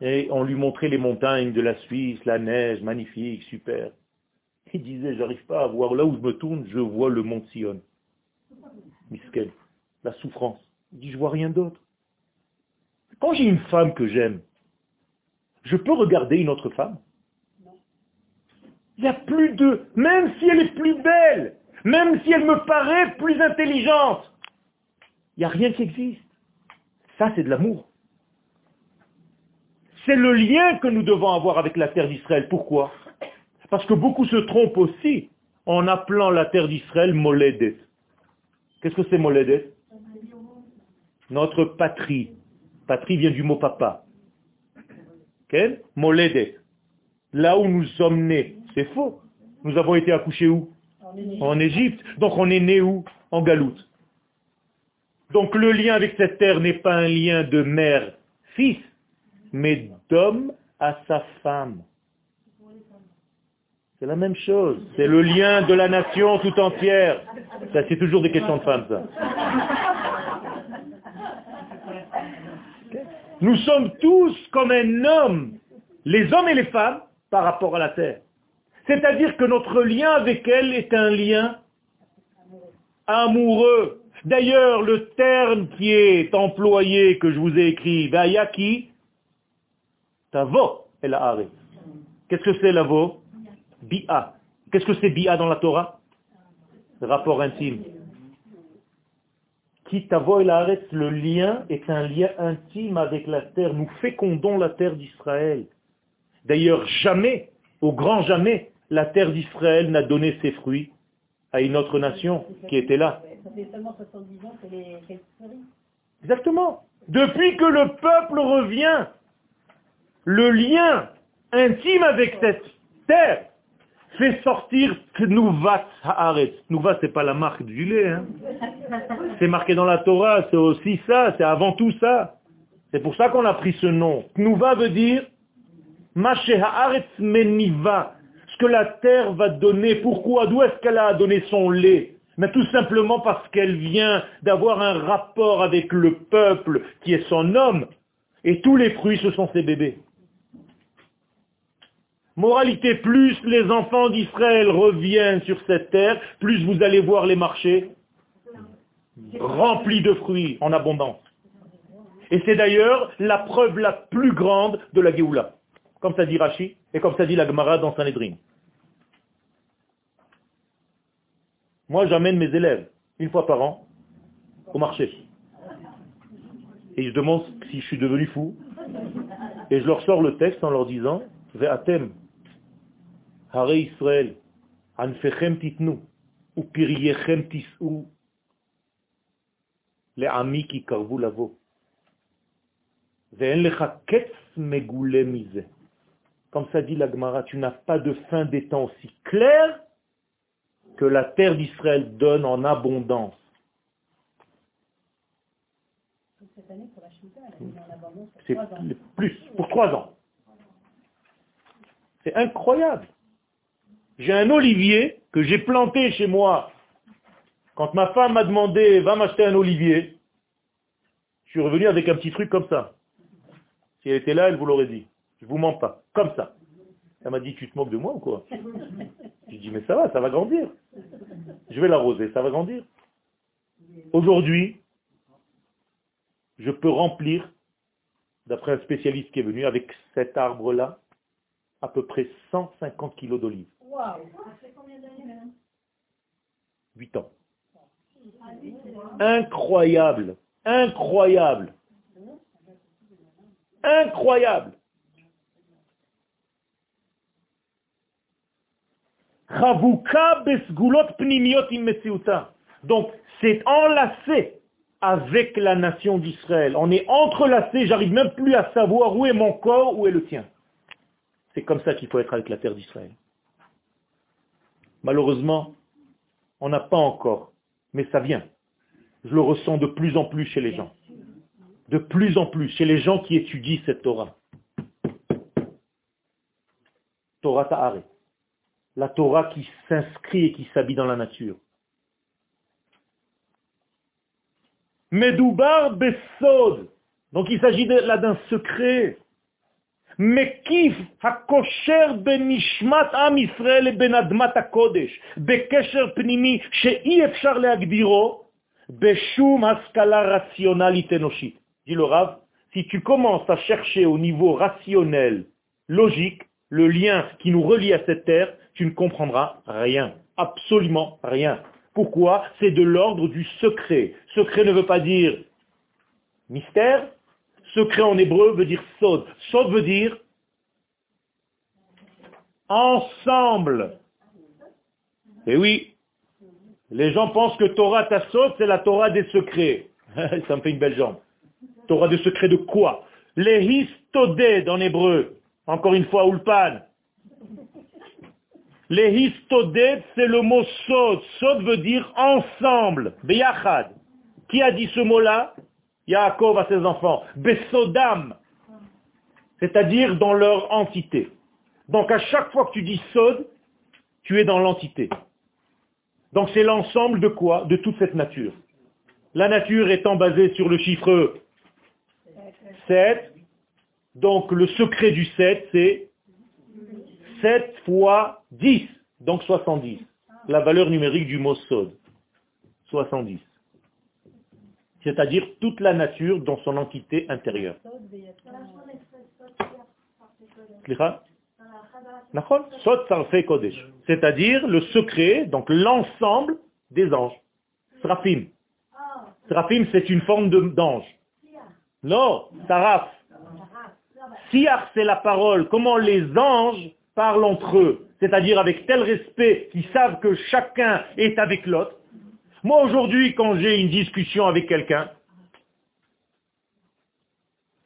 Et on lui montrait les montagnes de la Suisse, la neige, magnifique, super. Il disait, j'arrive pas à voir là où je me tourne, je vois le mont Sion. Miskel, la souffrance. Il dit, je vois rien d'autre. Quand j'ai une femme que j'aime, je peux regarder une autre femme? Il n'y a plus de... Même si elle est plus belle, même si elle me paraît plus intelligente. Il n'y a rien qui existe. Ça, c'est de l'amour. C'est le lien que nous devons avoir avec la terre d'Israël. Pourquoi? Parce que beaucoup se trompent aussi en appelant la terre d'Israël Moledet. Qu'est-ce que c'est Moledet Notre patrie. Patrie vient du mot papa. Moledet. Là où nous sommes nés. C'est faux. Nous avons été accouchés où? En Égypte. Donc on est né où? En Galoute. Donc le lien avec cette terre n'est pas un lien de mère-fils, mais d'homme à sa femme. C'est la même chose. C'est le lien de la nation tout entière. Ça, c'est toujours des questions de femmes, ça. Nous sommes tous comme un homme, les hommes et les femmes, par rapport à la terre. C'est-à-dire que notre lien avec elle est un lien amoureux. D'ailleurs, le terme qui est employé, que je vous ai écrit, Vayaki, Tavo, el arrêt. Qu'est-ce que c'est l'avo? Bia. Qu'est-ce que c'est Bia dans la Torah? Rapport intime. Qui tavo el arrêt, le lien est un lien intime avec la terre. Nous fécondons la terre d'Israël. D'ailleurs, jamais Au grand jamais, la terre d'Israël n'a donné ses fruits à une autre nation qui était là. Ça fait seulement 70 ans qu'elle est. Exactement. Depuis que le peuple revient, le lien intime avec cette terre fait sortir Knuvat Haaretz. Knuvat, c'est pas la marque du lait. Hein. C'est marqué dans la Torah, c'est aussi ça, c'est avant tout ça. C'est pour ça qu'on a pris ce nom. Knuva veut dire Haaretz Meniva. Ce que la terre va donner. Pourquoi D'où est-ce qu'elle a donné son lait? Mais tout simplement parce qu'elle vient d'avoir un rapport avec le peuple qui est son homme. Et tous les fruits, ce sont ses bébés. Moralité, plus les enfants d'Israël reviennent sur cette terre, plus vous allez voir les marchés remplis de fruits en abondance. Et c'est d'ailleurs la preuve la plus grande de la Géoula, comme ça dit Rashi et comme ça dit la Gemara dans Sanhedrin. Moi, j'amène mes élèves une fois par an au marché. Et je demande si je suis devenu fou. Et je leur sors le texte en leur disant, Ve'atem, Hare Israël, Anfechem titnu, ou Piriyechem tis'u, les amis qui karvu lavo. Comme ça dit la Gemara, tu n'as pas de fin des temps aussi clair que la terre d'Israël donne en abondance. C'est plus, pour trois ans. C'est incroyable. J'ai un olivier que j'ai planté chez moi. Quand ma femme m'a demandé, va m'acheter un olivier, je suis revenu avec un petit truc comme ça. Si elle était là, elle vous l'aurait dit. Je vous mens pas. Comme ça. Elle m'a dit, tu te moques de moi ou quoi? J'ai dit, mais ça va, ça va grandir. Je vais l'arroser, ça va grandir. Aujourd'hui, je peux remplir, d'après un spécialiste qui est venu, avec cet arbre-là, à peu près 150 kilos d'olives. Waouh Ça fait combien d'années, madame 8 ans. Incroyable. Incroyable. Incroyable. Chavuka besgulot pnimiot im mesiuta. Donc, c'est enlacé avec la nation d'Israël. On est entrelacé, j'arrive même plus à savoir où est mon corps, où est le tien. C'est comme ça qu'il faut être avec la terre d'Israël. Malheureusement, on n'a pas encore, mais ça vient. Je le ressens de plus en plus chez les gens. De plus en plus, chez les gens qui étudient cette Torah. Torah Ta'are. La Torah qui s'inscrit et qui s'habille dans la nature. Medoubar Besod. Donc il s'agit là d'un secret. מקיף הכושר בין נשמת עם ישראל לבין אדמת הקודש, בקשר פנימי שאי אפשר להגדירו בשום השכלה רציונלית אנושית. dit le Rav, si tu commences à chercher au niveau rationnel, logique, le lien qui nous relie à cette terre, tu ne comprendras rien, absolument rien. Pourquoi C'est de l'ordre du secret. Secret ne veut pas dire mystère, Secret en hébreu veut dire sod. Sod veut dire ensemble. Et oui, les gens pensent que Torah Tassot, c'est la Torah des secrets. Ça me fait une belle jambe. Torah des secrets de quoi? Les histoded en hébreu. Encore une fois, Ulpan. Les histoded, c'est le mot sod. Sod veut dire ensemble. Beyachad. Qui a dit ce mot-là? Yaakov à ses enfants, Besodam, c'est-à-dire dans leur entité. Donc à chaque fois que tu dis Sod, tu es dans l'entité. Donc c'est l'ensemble de quoi? De toute cette nature. La nature étant basée sur le chiffre 7, donc le secret du 7, c'est 7 fois 10, donc 70. La valeur numérique du mot Sod, 70 c'est-à-dire toute la nature dans son entité intérieure. C'est-à-dire le secret, donc l'ensemble des anges. Srafim. Srafim, c'est une forme d'ange. Non, Saraf. Siar, c'est la parole. Comment les anges parlent entre eux. C'est-à-dire avec tel respect qu'ils savent que chacun est avec l'autre. Moi aujourd'hui, quand j'ai une discussion avec quelqu'un,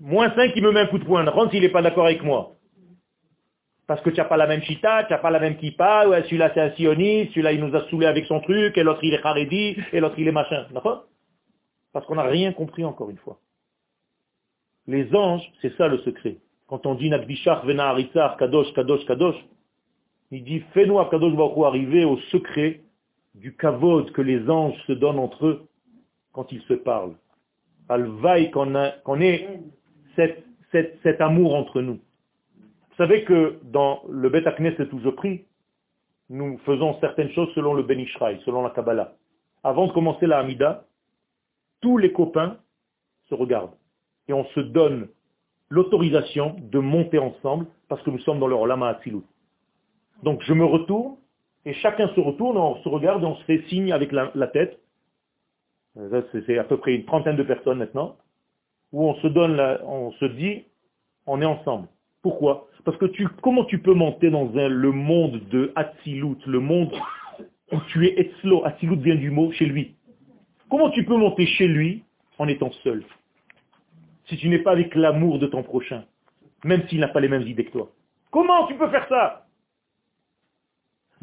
moins 5 il me met un coup de poing, rentre s'il n'est pas d'accord avec moi. Parce que tu n'as pas la même chita, tu n'as pas la même kippa, ouais, celui-là c'est un sioniste, celui-là il nous a saoulé avec son truc, et l'autre il est haredi, et l'autre il est machin. D'accord? Parce qu'on n'a rien compris encore une fois. Les anges, c'est ça le secret. Quand on dit Nakdishach Vena Kadosh, Kadosh, Kadosh, il dit fais-nous à Kadosh Baruch arriver au secret du kavod que les anges se donnent entre eux quand ils se parlent. Alvaï qu'on ait cet amour entre nous. Vous savez que dans le Bet Knesset où je prie, nous faisons certaines choses selon le Ben Ishraï, selon la Kabbalah. Avant de commencer la Hamida, tous les copains se regardent et on se donne l'autorisation de monter ensemble parce que nous sommes dans le Rolama Atzilut. Donc je me retourne et chacun se retourne, on se regarde on se fait signe avec la, tête. C'est à peu près une trentaine de personnes maintenant, où on se donne, on se dit, on est ensemble. Pourquoi? Parce que tu, comment tu peux monter dans le monde de Atzilut, le monde où tu es Etzlo, Atzilut vient du mot chez lui. Comment tu peux monter chez lui en étant seul Si tu n'es pas avec l'amour de ton prochain, même s'il n'a pas les mêmes idées que toi? Comment tu peux faire ça?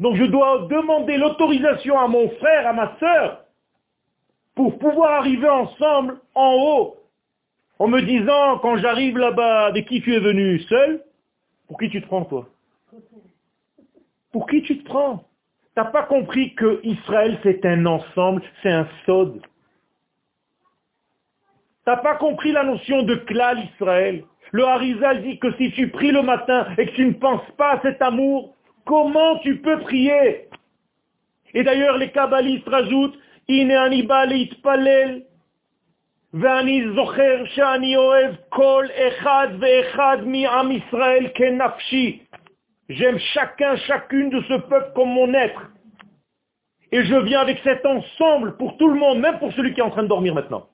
Donc je dois demander l'autorisation à mon frère, à ma soeur, pour pouvoir arriver ensemble en haut en me disant, quand j'arrive là-bas, avec qui tu es venu Seul Pour qui tu te prends, toi? Pour qui tu te prends? T'as pas compris que Israël, c'est un ensemble, c'est un sod. T'as pas compris la notion de klal Israël? Le Harizal dit que si tu pries le matin et que tu ne penses pas à cet amour, comment tu peux prier? Et d'ailleurs, les kabbalistes rajoutent, J'aime chacun, chacune de ce peuple comme mon être. Et je viens avec cet ensemble pour tout le monde, même pour celui qui est en train de dormir maintenant.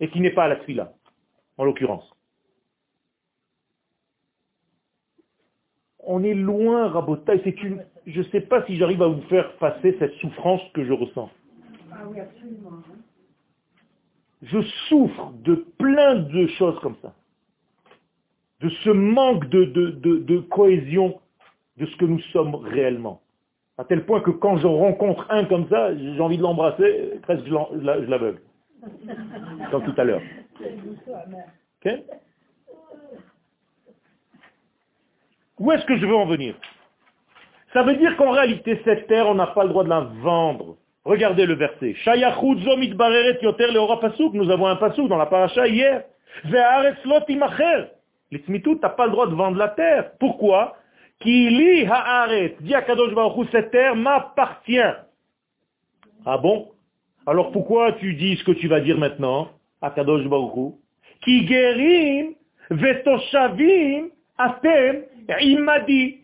Et qui n'est pas à la là, en l'occurrence. On est loin, Rabotaï. C'est une... Je ne sais pas si j'arrive à vous faire passer cette souffrance que je ressens. Ah oui, absolument. Hein je souffre de plein de choses comme ça. De ce manque de, cohésion de ce que nous sommes réellement. À tel point que quand je rencontre un comme ça, j'ai envie de l'embrasser, presque je l'aveugle. Comme tout à l'heure. Où est-ce que je veux en venir? Ça veut dire qu'en réalité, cette terre, on n'a pas le droit de la vendre. Regardez le verset. Nous avons un pasouk dans la paracha hier. Les tu n'as pas le droit de vendre la terre. Pourquoi? Haaret, dit Baruch cette terre m'appartient. Ah bon? Alors pourquoi tu dis ce que tu vas dire maintenant, Akadosh Baruch Ki gerim vetoshavim atem imadi.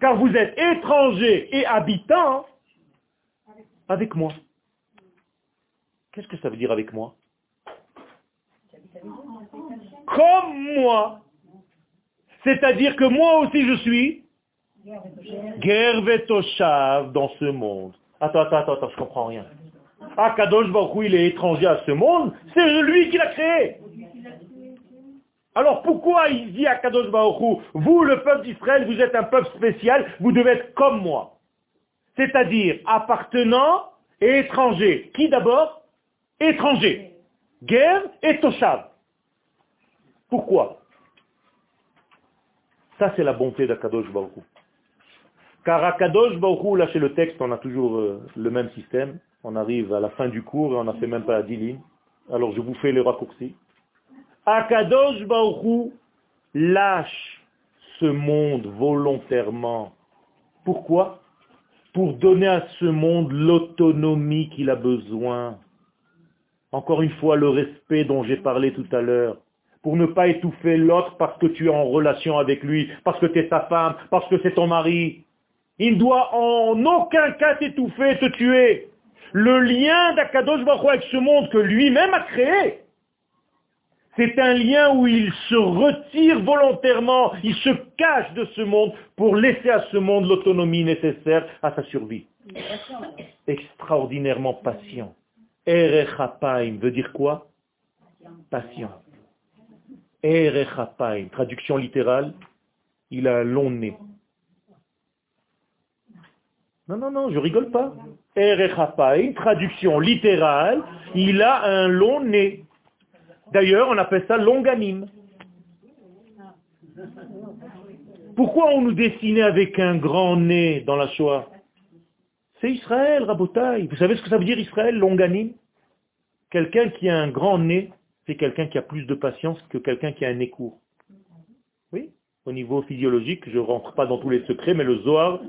Car vous êtes étrangers et habitants avec moi. Qu'est-ce que ça veut dire avec moi? Comme moi. C'est-à-dire que moi aussi je suis Gervetoshav dans ce monde. Attends, attends, attends, je comprends rien. Ah, Kadosh Baruch il est étranger à ce monde, c'est lui qui l'a créé. Alors pourquoi il dit à Kadosh Baruch vous le peuple d'Israël, vous êtes un peuple spécial, vous devez être comme moi c'est-à-dire appartenant et étranger. Qui d'abord? Étranger. Guerre et Toshav. Pourquoi? Ça, c'est la bonté d'Akadosh Baruch Car Akadosh Baruch là, chez le texte, on a toujours euh, le même système. On arrive à la fin du cours et on n'a fait même pas 10 lignes. Alors, je vous fais les raccourcis. Akadosh Baruch lâche ce monde volontairement. Pourquoi? Pour donner à ce monde l'autonomie qu'il a besoin. Encore une fois, le respect dont j'ai parlé tout à l'heure. Pour ne pas étouffer l'autre parce que tu es en relation avec lui, parce que tu es sa femme, parce que c'est ton mari. Il ne doit en aucun cas t'étouffer, te tuer. Le lien d'Akadosh Baruch avec ce monde que lui-même a créé, C'est un lien où il se retire volontairement, il se cache de ce monde pour laisser à ce monde l'autonomie nécessaire à sa survie. Extraordinairement patient. Erechapaim veut dire quoi? Patient. Erechapaim, traduction littérale, il a un long nez. Non, non, non, je rigole pas. Erechapaim, traduction littérale, il a un long nez. D'ailleurs, on appelle ça longanime. Pourquoi on nous dessinait avec un grand nez dans la Shoah? C'est Israël, Rabotaï. Vous savez ce que ça veut dire Israël, longanime? Quelqu'un qui a un grand nez, c'est quelqu'un qui a plus de patience que quelqu'un qui a un nez court. Oui, au niveau physiologique, je ne rentre pas dans tous les secrets, mais le Zohar,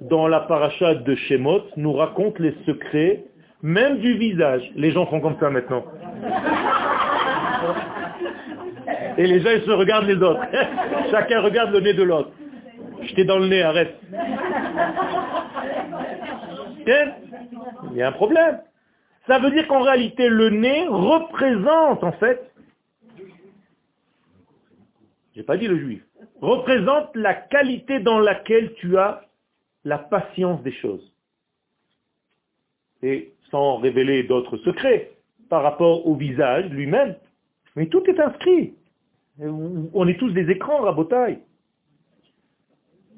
dans la paracha de Shemot, nous raconte les secrets, même du visage. Les gens font comme ça maintenant. Et les gens, ils se regardent les autres. Chacun regarde le nez de l'autre. J'étais dans le nez, arrête. Il y a un problème. Ça veut dire qu'en réalité, le nez représente, en fait, j'ai pas dit le juif, représente la qualité dans laquelle tu as la patience des choses. Et sans révéler d'autres secrets par rapport au visage lui-même, mais tout est inscrit. On est tous des écrans, rabotaille.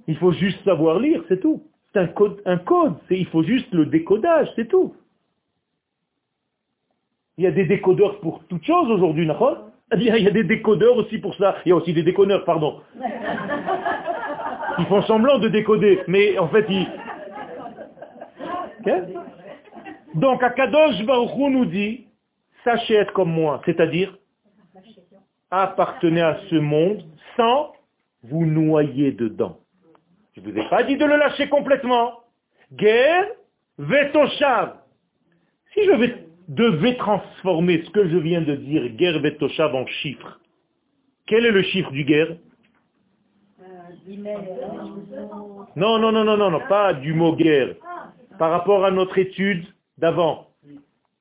Il faut juste savoir lire, c'est tout. C'est un code, un il faut juste le décodage, c'est tout. Il y a des décodeurs pour toutes choses aujourd'hui, d'accord? Il y a des décodeurs aussi pour ça. Il y a aussi des déconneurs, pardon. Ils font semblant de décoder, mais en fait, ils... Donc, Akadosh Baruch nous dit, sachez être comme moi, c'est-à-dire appartenez à ce monde sans vous noyer dedans. Je ne vous ai pas dit de le lâcher complètement. Guerre, vetoshav. Si je devais transformer ce que je viens de dire, guerre, vetoshav, en chiffre, quel est le chiffre du guerre? Non, non, non, non, non, non, pas du mot guerre. Par rapport à notre étude d'avant.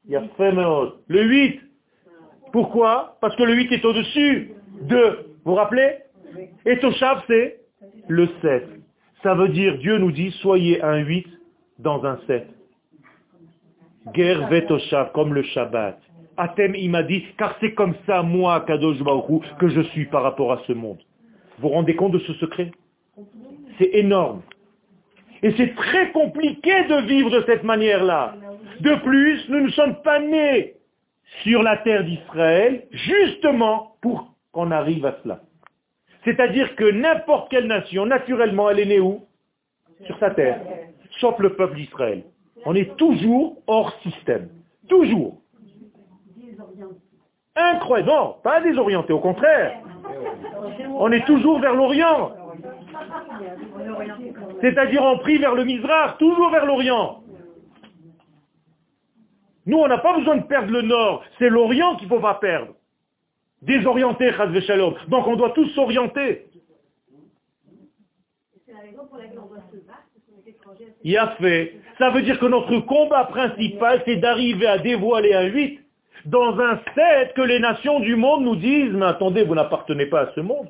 Il y a Le 8, pourquoi? Parce que le 8 est au-dessus de, vous vous rappelez? Et Toshav, c'est le 7. Ça veut dire, Dieu nous dit, soyez un 8 dans un 7. Guerre Vetoshav, comme le Shabbat. Atem, il m'a dit, car c'est comme ça, moi, Kadosh que je suis par rapport à ce monde. Vous vous rendez compte de ce secret? C'est énorme. Et c'est très compliqué de vivre de cette manière-là. De plus, nous ne sommes pas nés sur la terre d'Israël, justement pour qu'on arrive à cela. C'est-à-dire que n'importe quelle nation, naturellement, elle est née où? Sur sa terre, sauf le peuple d'Israël. On est toujours hors système. Toujours. Incroyable. Non, pas désorienté, au contraire. On est toujours vers l'Orient. C'est-à-dire on prie vers le Mizrach, toujours vers l'Orient. Nous, on n'a pas besoin de perdre le nord, c'est l'Orient qu'il ne faut pas perdre. Désorienté, Shalom. Donc on doit tous s'orienter. Il a fait. Ça veut dire que notre combat principal, c'est d'arriver à dévoiler un 8 dans un 7 que les nations du monde nous disent, mais attendez, vous n'appartenez pas à ce monde.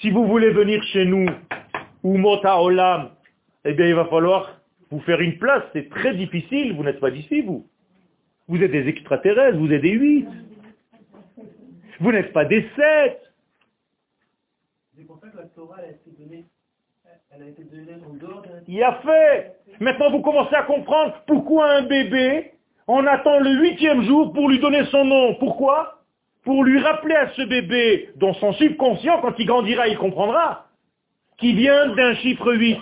Si vous voulez venir chez nous, ou Mota Olam, eh bien il va falloir vous faire une place. C'est très difficile, vous n'êtes pas d'ici, vous. Vous êtes des extraterrestres, vous êtes des huit. Vous n'êtes pas des sept. C'est pour ça que la Torah a été donnée, elle a été donnée en dehors de Il a fait. Maintenant, vous commencez à comprendre pourquoi un bébé, on attend le huitième jour pour lui donner son nom. Pourquoi? Pour lui rappeler à ce bébé, dont son subconscient, quand il grandira, il comprendra, qu'il vient d'un chiffre 8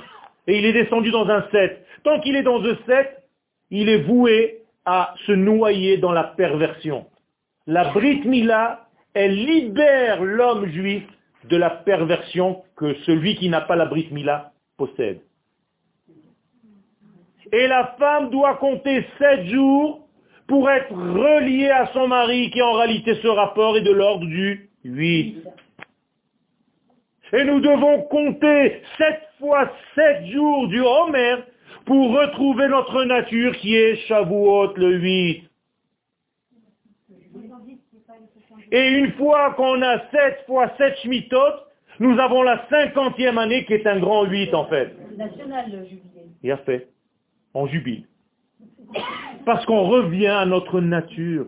et il est descendu dans un 7. Tant qu'il est dans un 7, il est voué à se noyer dans la perversion. La Brit Mila, elle libère l'homme juif de la perversion que celui qui n'a pas la Brit Mila possède. Et la femme doit compter sept jours pour être reliée à son mari, qui en réalité ce rapport est de l'ordre du 8. Et nous devons compter sept fois sept jours du Homer pour retrouver notre nature qui est Shavuot le 8. Et une fois qu'on a 7 fois 7 Shemitot, nous avons la cinquantième année qui est un grand 8 en fait. National le jubilé. Il a fait. On jubile. Parce qu'on revient à notre nature.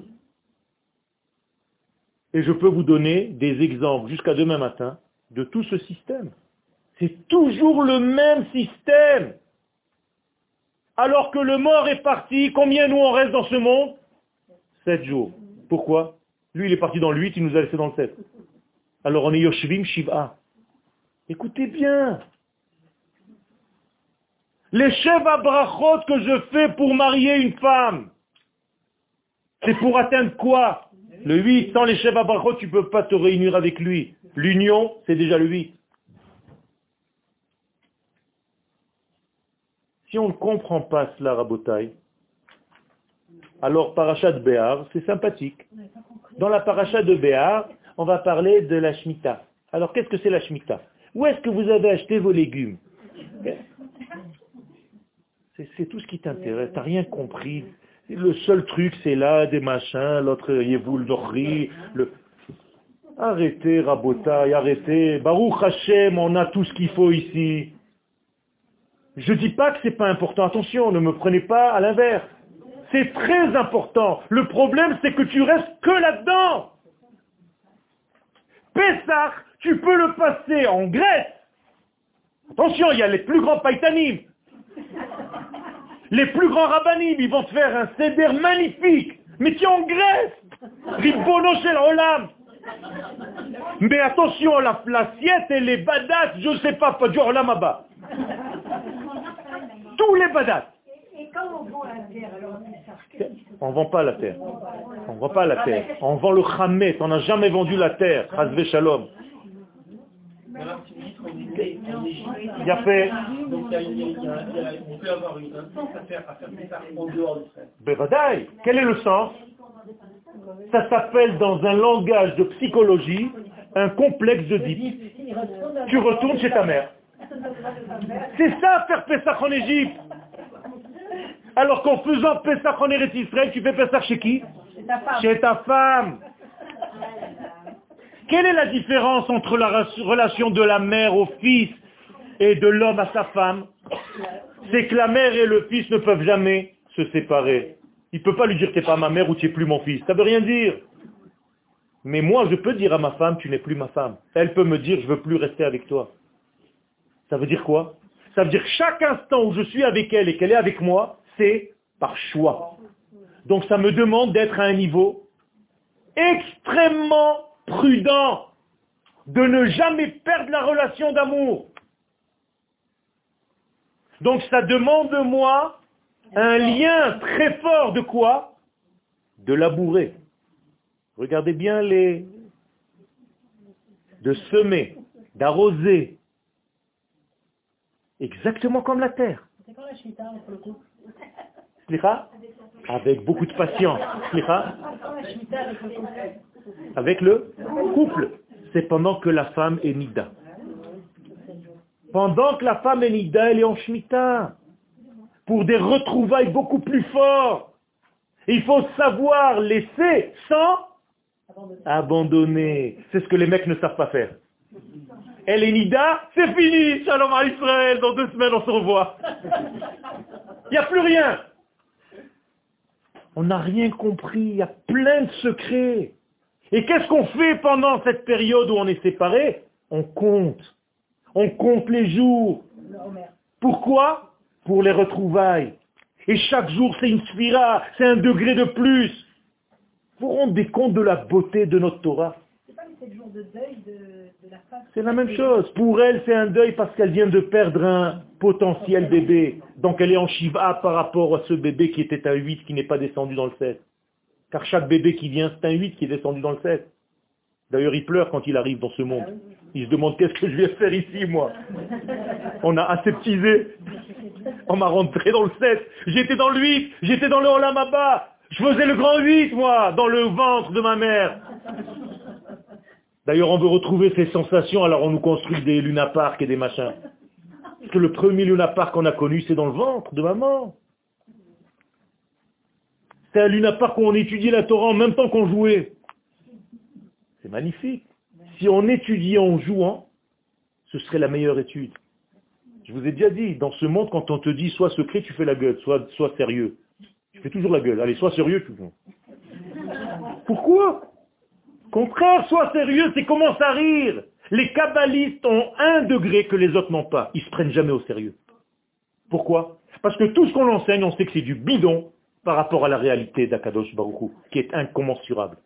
Et je peux vous donner des exemples jusqu'à demain matin de tout ce système. C'est toujours le même système. Alors que le mort est parti, combien nous on reste dans ce monde? Sept jours. Pourquoi? Lui il est parti dans le 8, il nous a laissé dans le 7. Alors on est Yoshvim Shiva. Écoutez bien. Les à brachot que je fais pour marier une femme, c'est pour atteindre quoi? Le 8. Sans les à brachot, tu ne peux pas te réunir avec lui. L'union, c'est déjà le 8. Si on ne comprend pas cela, Rabotai, alors paracha de Béar, c'est sympathique. Dans la paracha de Béar, on va parler de la Shemitah. Alors qu'est-ce que c'est la Shemitah? Où est-ce que vous avez acheté vos légumes? C'est tout ce qui t'intéresse, t'as rien compris. Le seul truc, c'est là, des machins, l'autre, Yevoul Dohri, le... Arrêtez, Rabotaï, arrêtez. Baruch Hashem, on a tout ce qu'il faut ici. Je dis pas que c'est pas important. Attention, ne me prenez pas à l'inverse. C'est très important. Le problème, c'est que tu restes que là-dedans. Pessah, tu peux le passer en Grèce. Attention, il y a les plus grands païtanim. Les plus grands rabbinim, ils vont te faire un céder magnifique. Mais tu es en Grèce. Ribono olam. Mais attention, la l'assiette et les badat, je ne sais pas, pas du olam. Tous les badat. Et quand on vend la terre, alors on ne vend pas la terre. On ne vend pas la terre. On vend le chamet. On n'a jamais vendu la terre. Chazve shalom. Il a fait... Y a, on peut avoir une, un sens à faire, à faire ça en dehors du frère. Quel est le sens? Ça s'appelle dans un langage de psychologie un complexe de dip. Tu retournes chez ta mère. C'est ça faire Pessah en Égypte. Alors qu'en faisant Pessah en Eretz Israël, tu fais Pessah chez qui? Chez ta femme. Quelle est la différence entre la relation de la mère au fils et de l'homme à sa femme? C'est que la mère et le fils ne peuvent jamais se séparer. Il ne peut pas lui dire tu n'es pas ma mère ou tu n'es plus mon fils. Ça ne veut rien dire. Mais moi, je peux dire à ma femme, tu n'es plus ma femme. Elle peut me dire, je ne veux plus rester avec toi. Ça veut dire quoi? Ça veut dire que chaque instant où je suis avec elle et qu'elle est avec moi, c'est par choix. Donc ça me demande d'être à un niveau extrêmement prudent de ne jamais perdre la relation d'amour. Donc ça demande de moi un lien très fort de quoi? De labourer. Regardez bien les... de semer, d'arroser. Exactement comme la terre. Avec beaucoup de patience. Avec le couple. C'est pendant que la femme est nida. Pendant que la femme est nida, elle est en shmita. Pour des retrouvailles beaucoup plus fortes. Il faut savoir laisser sans abandonner. C'est ce que les mecs ne savent pas faire. Elle est nida, c'est fini. Shalom à Israël. Dans deux semaines, on se revoit. Il n'y a plus rien. On n'a rien compris. Il y a plein de secrets. Et qu'est-ce qu'on fait pendant cette période où on est séparés? On compte. On compte les jours. Pourquoi? Pour les retrouvailles. Et chaque jour, c'est une spira, c'est un degré de plus. Vous vous rendez compte de la beauté de notre Torah? C'est la même chose. Pour elle, c'est un deuil parce qu'elle vient de perdre un potentiel bébé. Donc elle est en Shiva par rapport à ce bébé qui était un 8 qui n'est pas descendu dans le 7. Car chaque bébé qui vient, c'est un 8 qui est descendu dans le 7. D'ailleurs, il pleure quand il arrive dans ce monde. Il se demande qu'est-ce que je vais faire ici, moi? On a aseptisé. On m'a rentré dans le 7. J'étais dans le 8. J'étais dans le Olamaba. Je faisais le grand 8, moi, dans le ventre de ma mère. D'ailleurs, on veut retrouver ces sensations, alors on nous construit des lunaparks et des machins. Parce que le premier lunapark qu'on a connu, c'est dans le ventre de maman. C'est un lunapark où on étudiait la Torah en même temps qu'on jouait. C'est magnifique. Si on étudiait en jouant, ce serait la meilleure étude. Je vous ai déjà dit, dans ce monde, quand on te dit sois secret, tu fais la gueule, sois sérieux. Tu fais toujours la gueule. Allez, sois sérieux. Tu... Pourquoi? Contraire, sois sérieux, c'est commence à rire. Les kabbalistes ont un degré que les autres n'ont pas. Ils se prennent jamais au sérieux. Pourquoi? Parce que tout ce qu'on enseigne, on sait que c'est du bidon par rapport à la réalité d'Akadosh Baruchou, qui est incommensurable.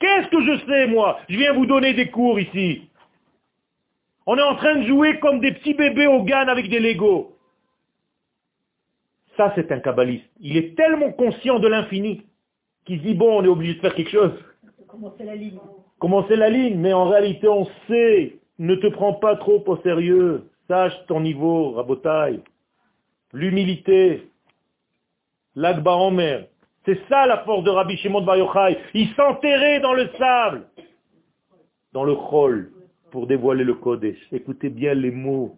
Qu'est-ce que je sais, moi? Je viens vous donner des cours ici. On est en train de jouer comme des petits bébés au GAN avec des Legos. Ça, c'est un kabbaliste. Il est tellement conscient de l'infini qu'il dit, bon, on est obligé de faire quelque chose. Commencer la ligne. Commencer la ligne, mais en réalité, on sait, ne te prends pas trop au sérieux. Sache ton niveau, rabotaille. L'humilité. L'agba en mer. C'est ça la force de Rabbi Shimon Bar Yochai. Il s'enterrait dans le sable, dans le chol, pour dévoiler le Kodesh. Écoutez bien les mots.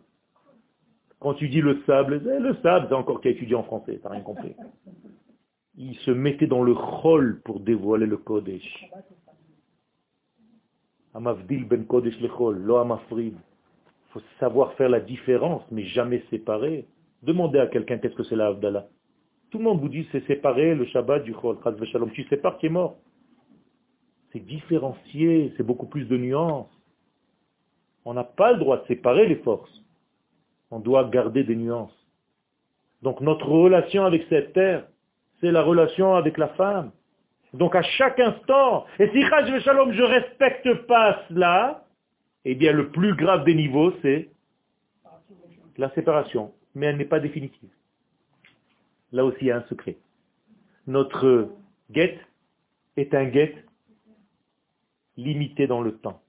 Quand tu dis le sable, eh, le sable, c'est encore qu'à étudier en français, t'as rien compris. Il se mettait dans le chol pour dévoiler le Kodesh. Amavdil ben. Il faut savoir faire la différence, mais jamais séparer. Demandez à quelqu'un qu'est-ce que c'est la Avdallah. Tout le monde vous dit c'est séparer le Shabbat du Chol. Tu sépares qui est mort. C'est différencié, c'est beaucoup plus de nuances. On n'a pas le droit de séparer les forces. On doit garder des nuances. Donc notre relation avec cette terre, c'est la relation avec la femme. Donc à chaque instant, et si Shalom, je respecte pas cela, eh bien le plus grave des niveaux, c'est la séparation. Mais elle n'est pas définitive. Là aussi, il y a un secret. Notre guette est un guette limité dans le temps.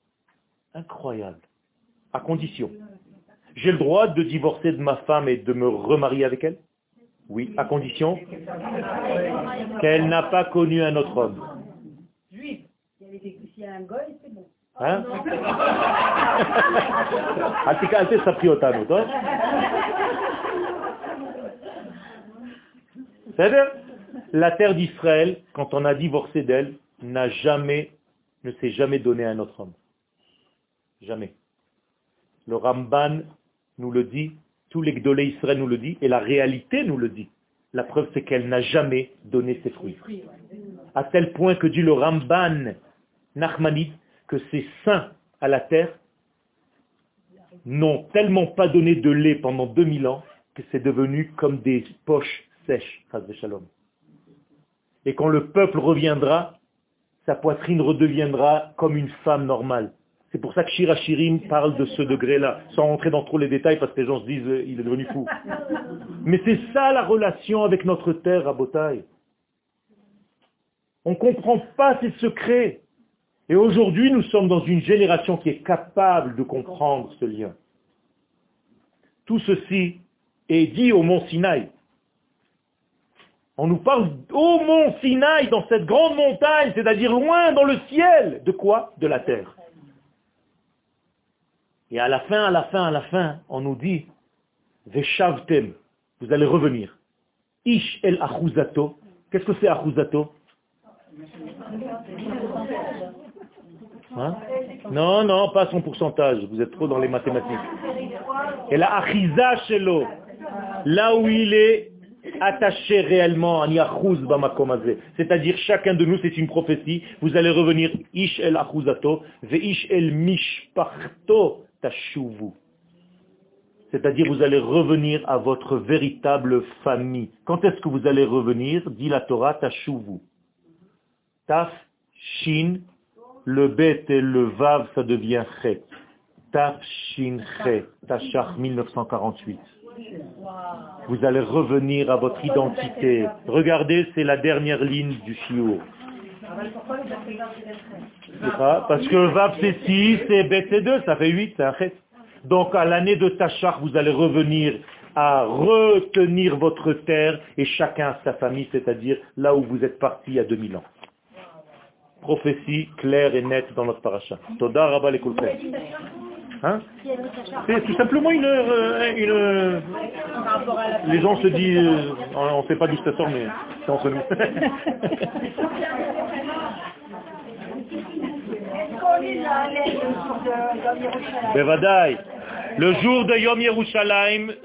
Incroyable. À condition. J'ai le droit de divorcer de ma femme et de me remarier avec elle? Oui, à condition qu'elle n'a pas connu un autre homme. Juive. S'il y a un goy, c'est bon. Hein La terre d'Israël, quand on a divorcé d'elle, n'a jamais, ne s'est jamais donné à un autre homme. Jamais. Le Ramban nous le dit, tous les Gdolé Israël nous le dit, et la réalité nous le dit. La preuve, c'est qu'elle n'a jamais donné ses fruits. À tel point que dit le Ramban Nachmanide que ces saints à la terre n'ont tellement pas donné de lait pendant 2000 ans que c'est devenu comme des poches sèches, shalom. Et quand le peuple reviendra, sa poitrine redeviendra comme une femme normale. C'est pour ça que Shirachirim parle de ce degré-là, sans rentrer dans trop les détails parce que les gens se disent euh, il est devenu fou. Mais c'est ça la relation avec notre terre à Botaï. On ne comprend pas ces secrets. Et aujourd'hui, nous sommes dans une génération qui est capable de comprendre ce lien. Tout ceci est dit au mont Sinaï. On nous parle au mont Sinaï, dans cette grande montagne, c'est-à-dire loin dans le ciel. De quoi? De la terre. Et à la fin, à la fin, à la fin, on nous dit, Veshavtem, vous allez revenir. Ish el achuzato. Qu'est-ce que c'est achuzato? Hein? Non, non, pas son pourcentage. Vous êtes trop dans les mathématiques. Et la achiza shelo, là où il est attaché réellement C'est-à-dire chacun de nous, c'est une prophétie. Vous allez revenir ish el achuzato, ve ish el mishparto c'est-à-dire vous allez revenir à votre véritable famille. Quand est-ce que vous allez revenir Dit la Torah, tashuvu. Taf, shin, le bet et le vav, ça devient chet. Taf, shin, chet. Tachach 1948. Vous allez revenir à votre identité. Regardez, c'est la dernière ligne du shiur. Parce que Vav c'est 6 et Bet c'est 2, ça fait 8, c'est un chet. Donc à l'année de Tachar, vous allez revenir à retenir votre terre et chacun sa famille, c'est-à-dire là où vous êtes parti il y a 2000 ans. Prophétie claire et nette dans notre paracha. Toda Rabba Hein C'est tout simplement une, euh, une, Les gens se disent, euh, on ne sait pas d'où ça sort, mais c'est entre nous. Bevadaï. Le jour de Yom Yerushalayim,